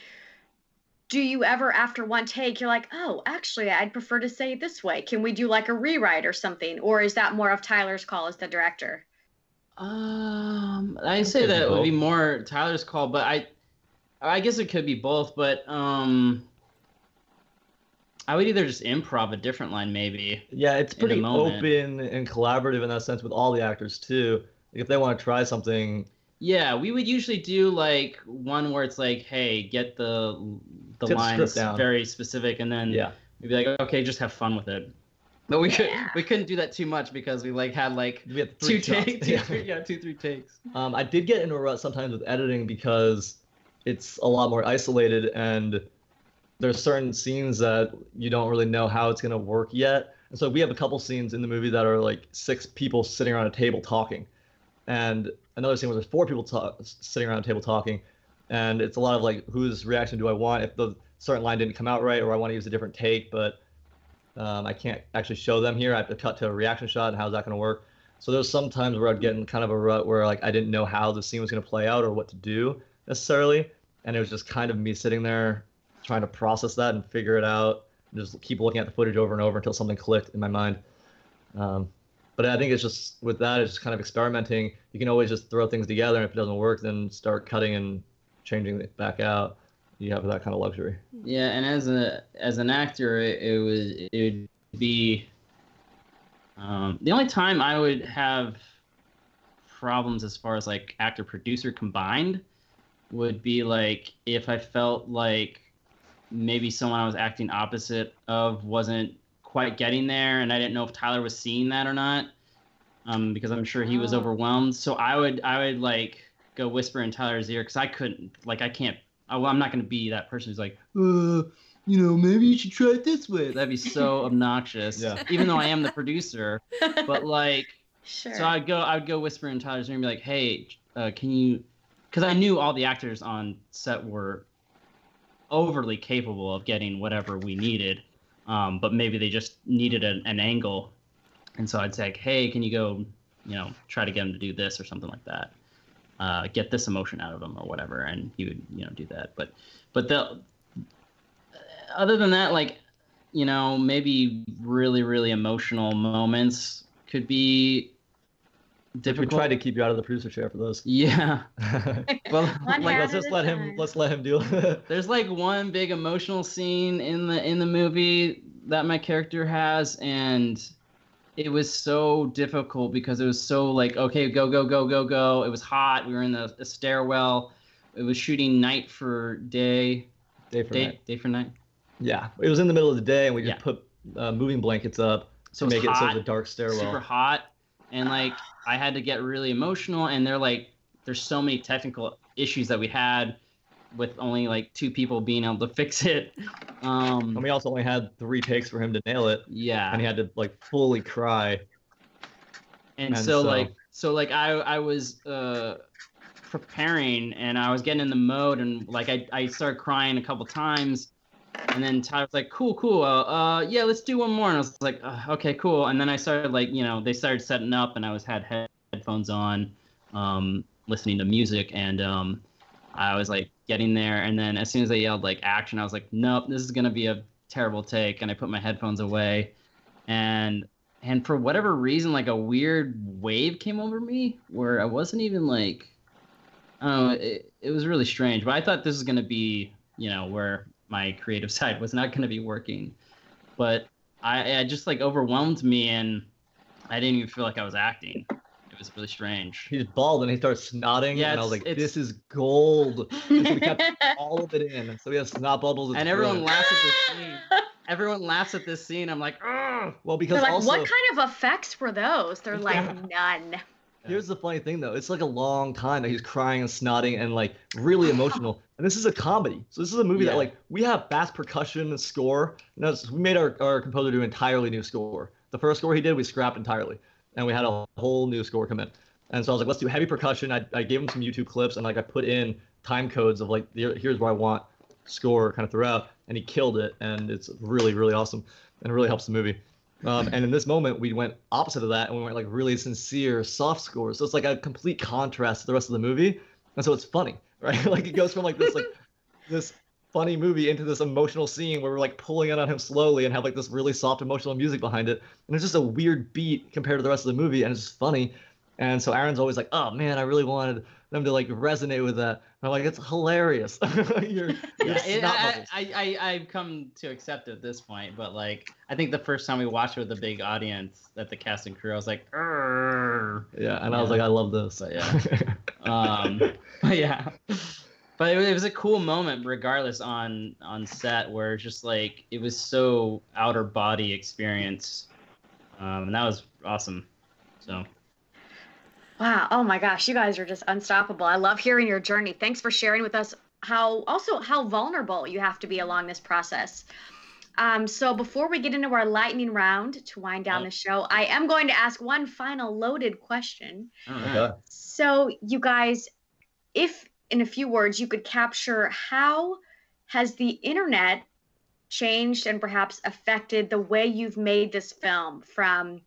S3: do you ever, after one take, you're like, oh, actually, I'd prefer to say it this way. Can we do like a rewrite or something? Or is that more of Tyler's call as the director?
S5: Um, I say
S4: could be
S5: that would be more Tyler's call, but I, I guess it could be both. But um, I would either just improv a different line, maybe.
S4: Yeah, it's pretty open and collaborative in that sense with all the actors too. Like if they want to try something,
S5: Yeah, we would usually do like one where it's like, hey, get the the
S4: Get the
S5: lines
S4: down.
S5: very specific, and then
S4: yeah,
S5: we'd be like, okay, just have fun with it. But we could we couldn't do that too much because we like had like
S4: we had
S5: two
S4: three shots.
S5: takes, two,
S4: Yeah.
S5: three, yeah, two three takes.
S4: Um, I did get into a rut sometimes with editing because it's a lot more isolated and there's certain scenes that you don't really know how it's gonna work yet. And so we have a couple scenes in the movie that are like six people sitting around a table talking, and another scene where there's four people ta- sitting around a table talking, and it's a lot of like whose reaction do I want if the certain line didn't come out right or I want to use a different take, but um, I can't actually show them here. I have to cut to a reaction shot, and how's that going to work? So there's some times where I'd get in kind of a rut where like I didn't know how the scene was going to play out or what to do necessarily, and it was just kind of me sitting there trying to process that and figure it out, just keep looking at the footage over and over until something clicked in my mind. Um, but I think it's just with that, it's just kind of experimenting. You can always just throw things together, and if it doesn't work, then start cutting and changing it back out. You have that kind of luxury.
S5: Yeah, and as a as an actor, it, it was it would be um, the only time I would have problems as far as like actor producer combined would be like if I felt like maybe someone I was acting opposite of wasn't quite getting there, and I didn't know if Tyler was seeing that or not, um, because I'm sure he was
S3: Oh.
S5: overwhelmed. So I would I would like go whisper in Tyler's ear because I couldn't like I can't. I, I'm not going to be that person who's like, uh, you know, maybe you should try it this way. That'd be so obnoxious.
S4: Yeah.
S5: Even though I am the producer, but like,
S2: sure.
S5: so I'd go, I'd go whisper in Tyler's ear and be like, "Hey, uh, can you?" Because I knew all the actors on set were overly capable of getting whatever we needed, um, but maybe they just needed an, an angle, and so I'd say, like, "Hey, can you go, you know, try to get him to do this or something like that, uh, get this emotion out of him or whatever," and he would, you know, do that. But, but the other than that, like, you know, maybe really, really emotional moments could be
S4: We
S5: difficult.
S4: tried to keep you out of the producer chair for those.
S5: Yeah. Well, like,
S4: let's just let him. Let's let him deal.
S5: there's like one big emotional scene in the in the movie that my character has, and it was so difficult because it was so like, okay, go, go, go, go, go. It was hot. We were in the, the stairwell. It was shooting night for day,
S4: Day for
S5: day,
S4: night.
S5: day for night.
S4: Yeah, it was in the middle of the day, and we just
S5: Yeah.
S4: put uh, moving blankets up
S5: So
S4: to make it so
S5: hot.
S4: the dark stairwell.
S5: super hot and like i had to get really emotional and they're like there's so many technical issues that we had with only like two people being able to fix it. Um
S4: And we also only had three takes for him to nail it,
S5: yeah.
S4: And he had to like fully cry.
S5: and
S4: and
S5: so,
S4: so-
S5: like so like i i was uh preparing and i was getting in the mode and like i, I started crying a couple times and then Tyler was like, "Cool, cool. Uh, uh, yeah, let's do one more." And I was like, uh, "Okay, cool." And then I started like, you know, they started setting up, and I was had headphones on, um, listening to music, and um, I was like getting there. And then as soon as they yelled like action, I was like, "Nope, this is gonna be a terrible take." And I put my headphones away, and and for whatever reason, like a weird wave came over me where I wasn't even like, know, it, it was really strange. But I thought this was gonna be, you know, where my creative side was not gonna be working, but I, I just like overwhelmed me, and I didn't even feel like I was acting. It was really strange.
S4: He's bald, and he starts snotting,
S5: Yeah,
S4: and I was like, "This is gold." And so we kept all of it in, so we have snot bubbles.
S5: And everyone
S4: brilliant.
S5: laughs at this scene. Everyone laughs at this scene. I'm like, oh.
S4: Well, because
S3: They're like,
S4: also
S3: what kind of effects were those? They're like,
S5: Yeah.
S3: none.
S4: Here's the funny thing though, it's like a long time that he's crying and snotting and like really emotional. And this is a comedy, so this is a movie
S5: Yeah.
S4: that like we have bass percussion and score. We made our our composer do an entirely new score. The first score he did, we scrapped entirely, and we had a whole new score come in. And so I was like, let's do heavy percussion. I, I gave him some YouTube clips and like I put in time codes of like here- here's where I want score kind of throughout, and he killed it. And it's really really awesome, and it really helps the movie. Um, and in this moment, we went opposite of that, and we went like really sincere, soft scores. So it's like a complete contrast to the rest of the movie, and so it's funny, right? like it goes from like this like this funny movie into this emotional scene where we're like pulling it on him slowly and have like this really soft emotional music behind it, and it's just a weird beat compared to the rest of the movie, and it's just funny. And so Aaron's always like, "Oh man, I really wanted them to like resonate with that." And I'm like, "It's hilarious." you're, you're
S5: Yeah, I. I, I, I've come to accept it at this point, but like, I think the first time we watched it with a big audience at the cast and crew, I was like, "Arr."
S4: yeah, and I was like, "I love this."
S5: But yeah. um, but yeah, but it, it was a cool moment, regardless on on set, where it's just like it was so outer body experience, um, and that was awesome. So
S3: Wow. Oh my gosh, you guys are just unstoppable. I love hearing your journey. Thanks for sharing with us how also how vulnerable you have to be along this process. Um, so before we get into our lightning round to wind down the show, I am going to ask one final loaded question.
S5: all right.
S4: Okay.
S3: So you guys, if in a few words you could capture how has the internet changed and perhaps affected the way you've made this film from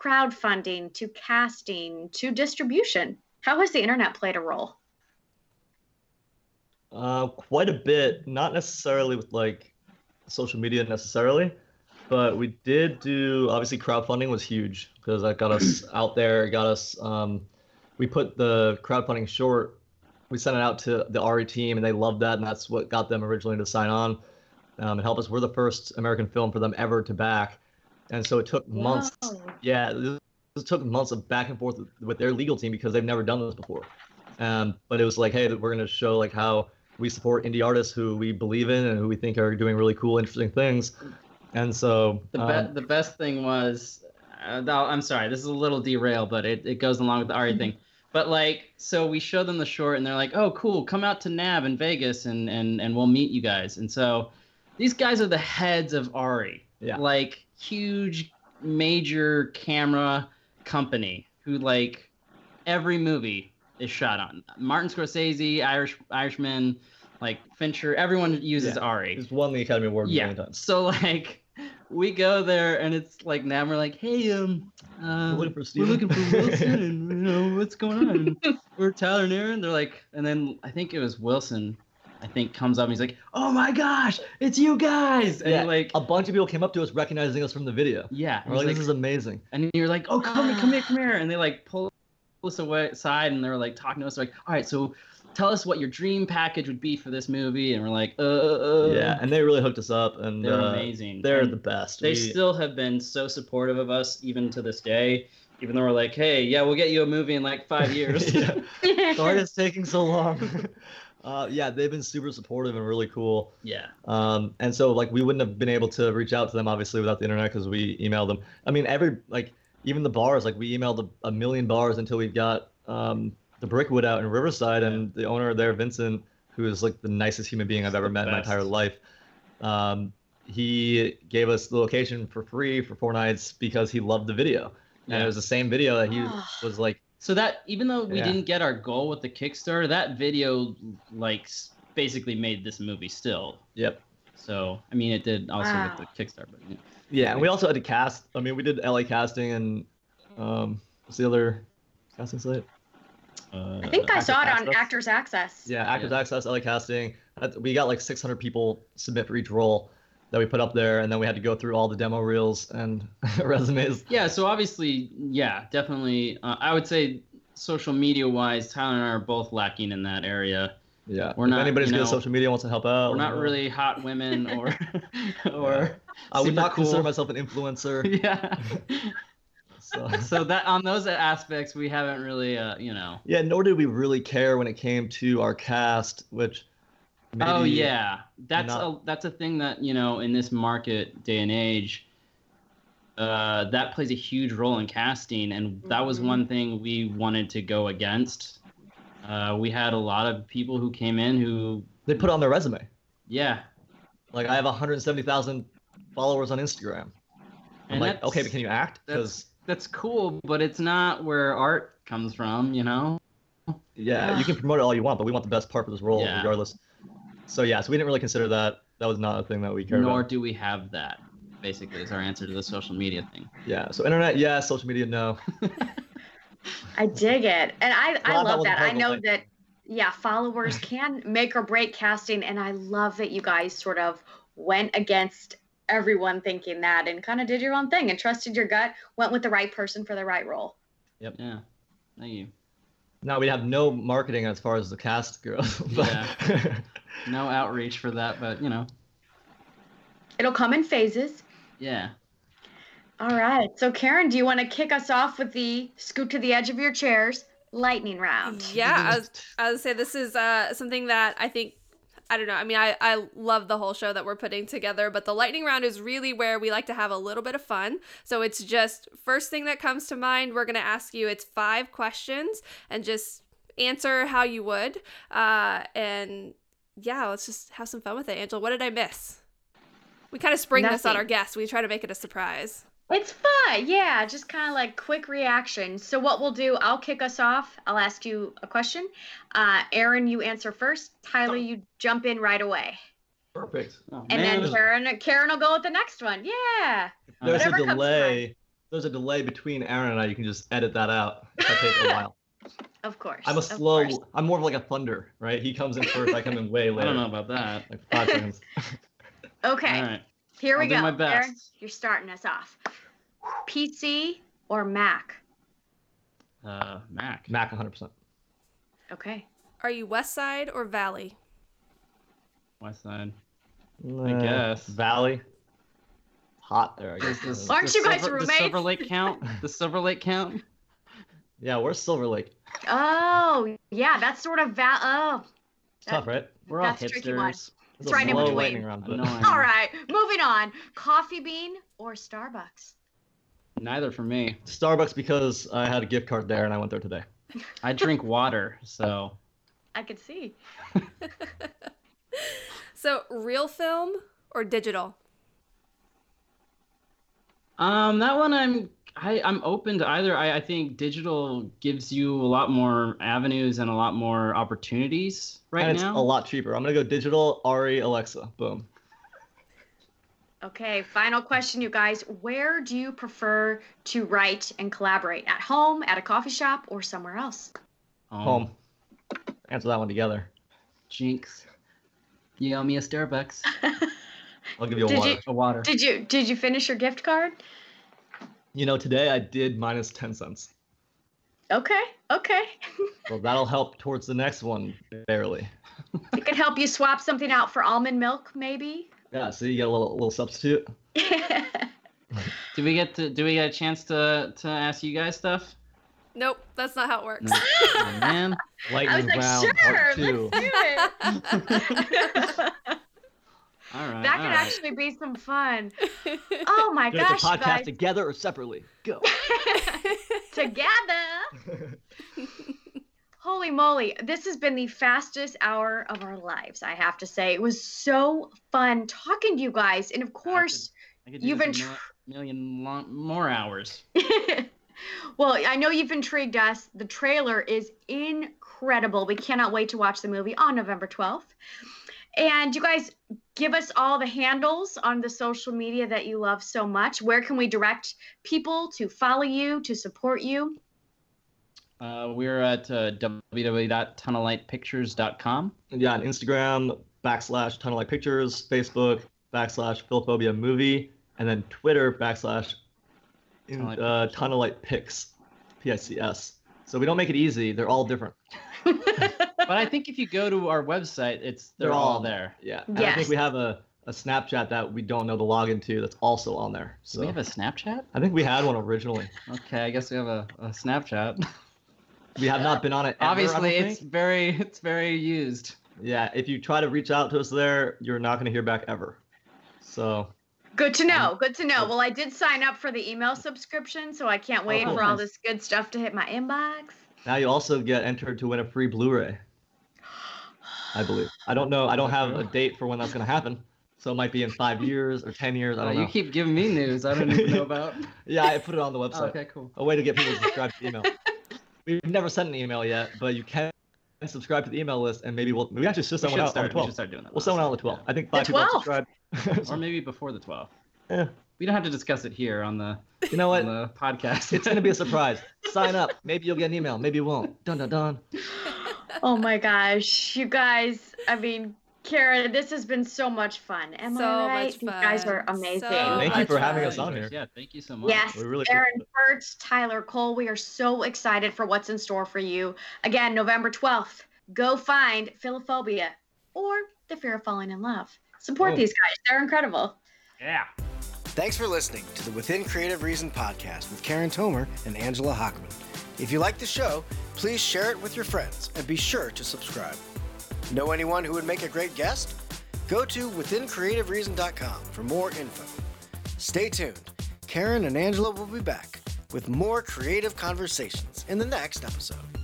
S3: crowdfunding to casting to distribution? How has the internet played a role?
S4: Uh, quite a bit. Not necessarily with like social media necessarily, but we did do. Obviously, crowdfunding was huge because that got us out there. Got us. Um, we put the crowdfunding short. We sent it out to the ARRI team, and they loved that, and that's what got them originally to sign on um, and help us. We're the first American film for them ever to back, and so it took months.
S3: Whoa.
S4: Yeah, this, this took months of back and forth with, with their legal team because they've never done this before. Um, but it was like, hey, we're going to show like how we support indie artists who we believe in and who we think are doing really cool, interesting things. And so,
S5: The,
S4: um,
S5: the best thing was, uh, I'm sorry, this is a little derail, but it, it goes along with the ARRI thing. But like, so we show them the short, and they're like, "Oh, cool, come out to NAB in Vegas, and and and we'll meet you guys." And so, these guys are the heads of ARRI.
S4: Yeah.
S5: Like huge major camera company who like every movie is shot on. Martin Scorsese, Irish Irishman, like Fincher, everyone uses
S4: Yeah.
S5: ARRI.
S4: He's won the Academy Award
S5: Yeah. So like we go there and it's like now we're like, hey, um, uh,
S4: We're looking for
S5: we're looking for Wilson and you know what's going on. We're Tyler and Aaron. They're like, and then I think it was Wilson. I think comes up and he's like, oh my gosh, it's you guys. And
S4: Yeah,
S5: like,
S4: a bunch of people came up to us recognizing us from the video.
S5: yeah,
S4: We're like,
S5: like,
S4: this is amazing.
S5: and you're like, oh come here, come here, come here, and they like pull us away aside and they're like talking to us like, all right, so tell us what your dream package would be for this movie, and we're like, uh, uh, uh.
S4: Yeah, and they really hooked us up, and
S5: they're
S4: uh,
S5: amazing.
S4: They're
S5: And
S4: the best.
S5: They
S4: We-
S5: still have been so supportive of us even to this day. Even though we're like, hey, yeah, we'll get you a movie in like five years.
S4: Sorry it's taking so long. uh, yeah, they've been super supportive and really cool.
S5: yeah.
S4: Um, and so like we wouldn't have been able to reach out to them obviously without the internet because we emailed them. I mean, every like even the bars like we emailed a, a million bars until we got um, the Brickwood out in Riverside, and the owner there, Vincent, who is like the nicest human being I've ever met in my entire life. Um, he gave us the location for free for four nights because he loved the video, and it was the same video that he was like
S5: So that even though we
S4: Yeah.
S5: didn't get our goal with the Kickstarter, that video like basically made this movie still.
S4: Yep.
S5: So I mean, it did also
S3: Wow.
S5: with the Kickstarter. But, yeah.
S4: Yeah, and we also had to cast. I mean, we did LA casting and um, what's the other casting site?
S5: Uh,
S3: I think I saw it on
S4: Access?
S3: Actors Access.
S4: Yeah, Actors
S5: Yeah.
S4: Access, LA casting. We got like 600 people submit for each role that we put up there, and then we had to go through all the demo reels and resumes.
S5: Yeah, so obviously, yeah, definitely. Uh, I would say social media wise, Tyler and I are both lacking in that area.
S4: Yeah,
S5: We're
S4: if
S5: not,
S4: anybody's
S5: you
S4: good at social media wants to help out.
S5: We're not
S4: know.
S5: really hot women or or
S4: I would not consider myself an influencer.
S5: yeah.
S4: so.
S5: so that on those aspects, we haven't really, uh, you know.
S4: Yeah, nor did we really care when it came to our cast, which.
S5: Oh yeah, that's
S4: not-
S5: a that's a thing that you know in this market day and age. Uh, that plays a huge role in casting, and that was
S3: Mhm.
S5: one thing we wanted to go against. Uh, we had a lot of people who came in who,
S4: They put on their resume.
S5: yeah,
S4: Like I have 170,000 followers on Instagram. I'm
S5: And
S4: like, okay, but can you act? Because
S5: that's cool, but it's not where art comes from, you know.
S4: yeah, you can promote it all you want, but we want the best part for this role
S5: Yeah.
S4: regardless. So yeah, so we didn't really consider that. That was not a thing that we cared
S5: Nor
S4: about.
S5: do we have that. Basically, is our answer to the social media thing.
S4: Yeah. So internet, yeah. Social media, no.
S3: I dig it. And I, I
S4: Glad that
S3: love
S4: wasn't
S3: that. I know
S4: thing.
S3: that, yeah, followers can make or break casting. And I love that you guys sort of went against everyone thinking that and kind of did your own thing and trusted your gut, went with the right person for the right role. Yep.
S5: Yeah. Thank you.
S4: Now we have no marketing as far as the cast goes. but-
S5: No outreach for that, but you know,
S3: It'll come in phases.
S5: yeah.
S3: All right. So, Karen, do you want to kick us off with the scoot to the edge of your chairs lightning round?
S1: Yeah, I was, I would say this is uh, something that I think I don't know. I mean, I, I love the whole show that we're putting together, but the lightning round is really where we like to have a little bit of fun. So it's just first thing that comes to mind. We're gonna ask you. It's five questions and just answer how you would. Uh, and yeah, let's just have some fun with it. Angela, what did I miss? We kind of spring this on our guests. We try to make it a surprise.
S3: It's fun. Yeah, just kind of like quick reaction. So what we'll do, I'll kick us off. I'll ask you a question. Uh, Aaron, you answer first. Tyler, you jump in right away.
S4: Perfect.
S5: Oh,
S3: And
S5: man.
S3: then Karen, Karen will go with the next one. Yeah.
S4: There's
S3: Whatever
S4: a delay. There's a delay between Aaron and I. You can just edit that out. That takes a while.
S3: Of course.
S4: I'm a slow. I'm more of like a thunder, right? He comes in first. I come in way later.
S5: I don't know about that.
S4: Like five seconds.
S3: Okay.
S5: All right.
S3: Here we
S5: I'll do
S3: go.
S5: my best.
S3: Aaron, you're starting us off. PC or Mac?
S5: Uh, Mac.
S4: Mac 100%.
S3: Okay.
S1: Are you West Side or Valley?
S5: West Side.
S4: I
S5: guess.
S4: Valley. Hot there, I guess.
S5: Does-
S3: Aren't
S5: does
S3: you guys
S5: Silver, does
S3: roommates?
S5: Silver Lake count? The Silver Lake count?
S4: Yeah, where's Silver Lake?
S3: Oh, yeah. That's sort of val. Oh,
S4: It's tough, right?
S5: We're all
S3: That's a tricky one.
S5: hipsters.
S4: It's
S3: right in
S4: slow
S3: between.
S4: lightning round, but
S5: Annoying.
S3: all right. Moving on. Coffee Bean or Starbucks?
S5: Neither for me.
S4: Starbucks because I had a gift card there and I went there today.
S5: I drink water, so
S3: I could see.
S1: So real film or digital?
S5: Um, that one I'm I, I'm open to either. I, I think digital gives you a lot more avenues and a lot more opportunities right
S4: and it's
S5: now.
S4: a lot cheaper. I'm gonna go digital, ARRI, Alexa. Boom.
S3: Okay, final question, you guys. Where do you prefer to write and collaborate? At home, at a coffee shop, or somewhere else?
S4: Home. Answer that one together.
S5: Jinx. You owe me a Starbucks.
S4: I'll give you a
S3: Did
S4: water.
S3: you-
S5: A water.
S3: Did you did you finish your gift card?
S4: You know, today I did minus 10 cents.
S3: Okay, okay.
S4: Well, that'll help towards the next one, barely.
S3: it could help you swap something out for almond milk, maybe.
S4: Yeah, so you get a little, little substitute.
S5: Do we get to? Do we get a chance to to ask you guys stuff?
S1: Nope, that's not how it works.
S5: Oh, man.
S4: Lightning
S3: I was like,
S4: round
S3: sure,
S4: part two.
S3: let's do it.
S5: All right.
S3: that
S5: all
S3: could
S5: right.
S3: actually be some fun. Oh my
S4: Doing the
S3: gosh, you
S4: podcast
S3: guys.
S4: together or separately? Go.
S3: together. Holy moly, this has been the fastest hour of our lives, I have to say. It was so fun talking to you guys. And of course,
S5: I could do
S3: you've been
S5: a million long, more hours.
S3: well, I know you've intrigued us. The trailer is incredible. We cannot wait to watch the movie on November 12th. And you guys give us all the handles on the social media that you love so much. Where can we direct people to follow you, to support you?
S5: Uh, we're at uh, www.tunnellightpictures.com.
S4: yeah, on Instagram, backslash tunnellightpictures, Facebook, backslash Philophobia Movie, and then Twitter, backslash
S5: tunnellightpics,
S4: uh,
S5: Pictures.
S4: Tunnel P I C S. So we don't make it easy. They're all different.
S5: But I think if you go to our website, it's they're,
S4: They're
S5: all,
S4: all-
S5: there.
S4: Yeah. And I think we have a, a Snapchat that we don't know the login to that's also on there.
S5: Do
S4: So
S5: we have a Snapchat?
S4: I think we had one originally.
S5: Okay, I guess we have a, a Snapchat.
S4: We have not been on it. Ever,
S5: Obviously, it's
S4: think.
S5: very it's very used.
S4: yeah. If you try to reach out to us there, you're not going to hear back ever. So
S3: Good to know. Good to know.
S4: oh.
S3: Well, I did sign up for the email subscription, so I can't wait oh,
S4: cool.
S3: for all this good stuff to hit my inbox.
S4: Now you also get entered to win a free Blu-ray. I believe. I don't know. I don't have a date for when that's going to happen. So it might be in five years or ten years. I don't
S5: oh,
S4: know.
S5: you keep giving me news I don't even know about.
S4: Yeah, I put it on the
S5: Oh,
S4: website.
S5: okay, cool.
S4: A way to get people to subscribe to email. We've never sent an email yet, but you can subscribe to the email list, and maybe we'll maybe actually send
S5: We
S4: someone
S5: should,
S4: out on
S5: start,
S4: the
S5: we should start doing that.
S4: We'll send one out on the 12th. I think five
S3: The
S4: people subscribe.
S5: Or maybe before the 12th.
S4: Yeah.
S5: We don't have to discuss it here on the,
S4: You know what?
S5: the podcast.
S4: It's gonna be a surprise. Sign up. Maybe you'll get an email. Maybe you won't. Dun dun dun.
S3: Oh my gosh, you guys! I mean, Kara, this has been so much fun. Am
S1: So
S3: I right?
S1: much
S3: You guys are amazing.
S1: So
S4: Thank you
S1: much
S4: for having us on here.
S5: Yeah, thank you so much.
S3: Yes,
S4: We really
S3: Aaron
S4: appreciate
S3: Burt, Tyler Cole, we are so excited for what's in store for you. Again, November 12th, go find Philophobia or The Fear of Falling in Love. Support
S4: Oh.
S3: these guys, they're incredible.
S5: Yeah.
S6: Thanks for listening to the Within Creative Reason podcast with Karen Tomer and Angela Hockman. If you like the show, please share it with your friends and be sure to subscribe. Know anyone who would make a great guest? Go to withincreativereason.com for more info. Stay tuned. Karen and Angela will be back with more creative conversations in the next episode.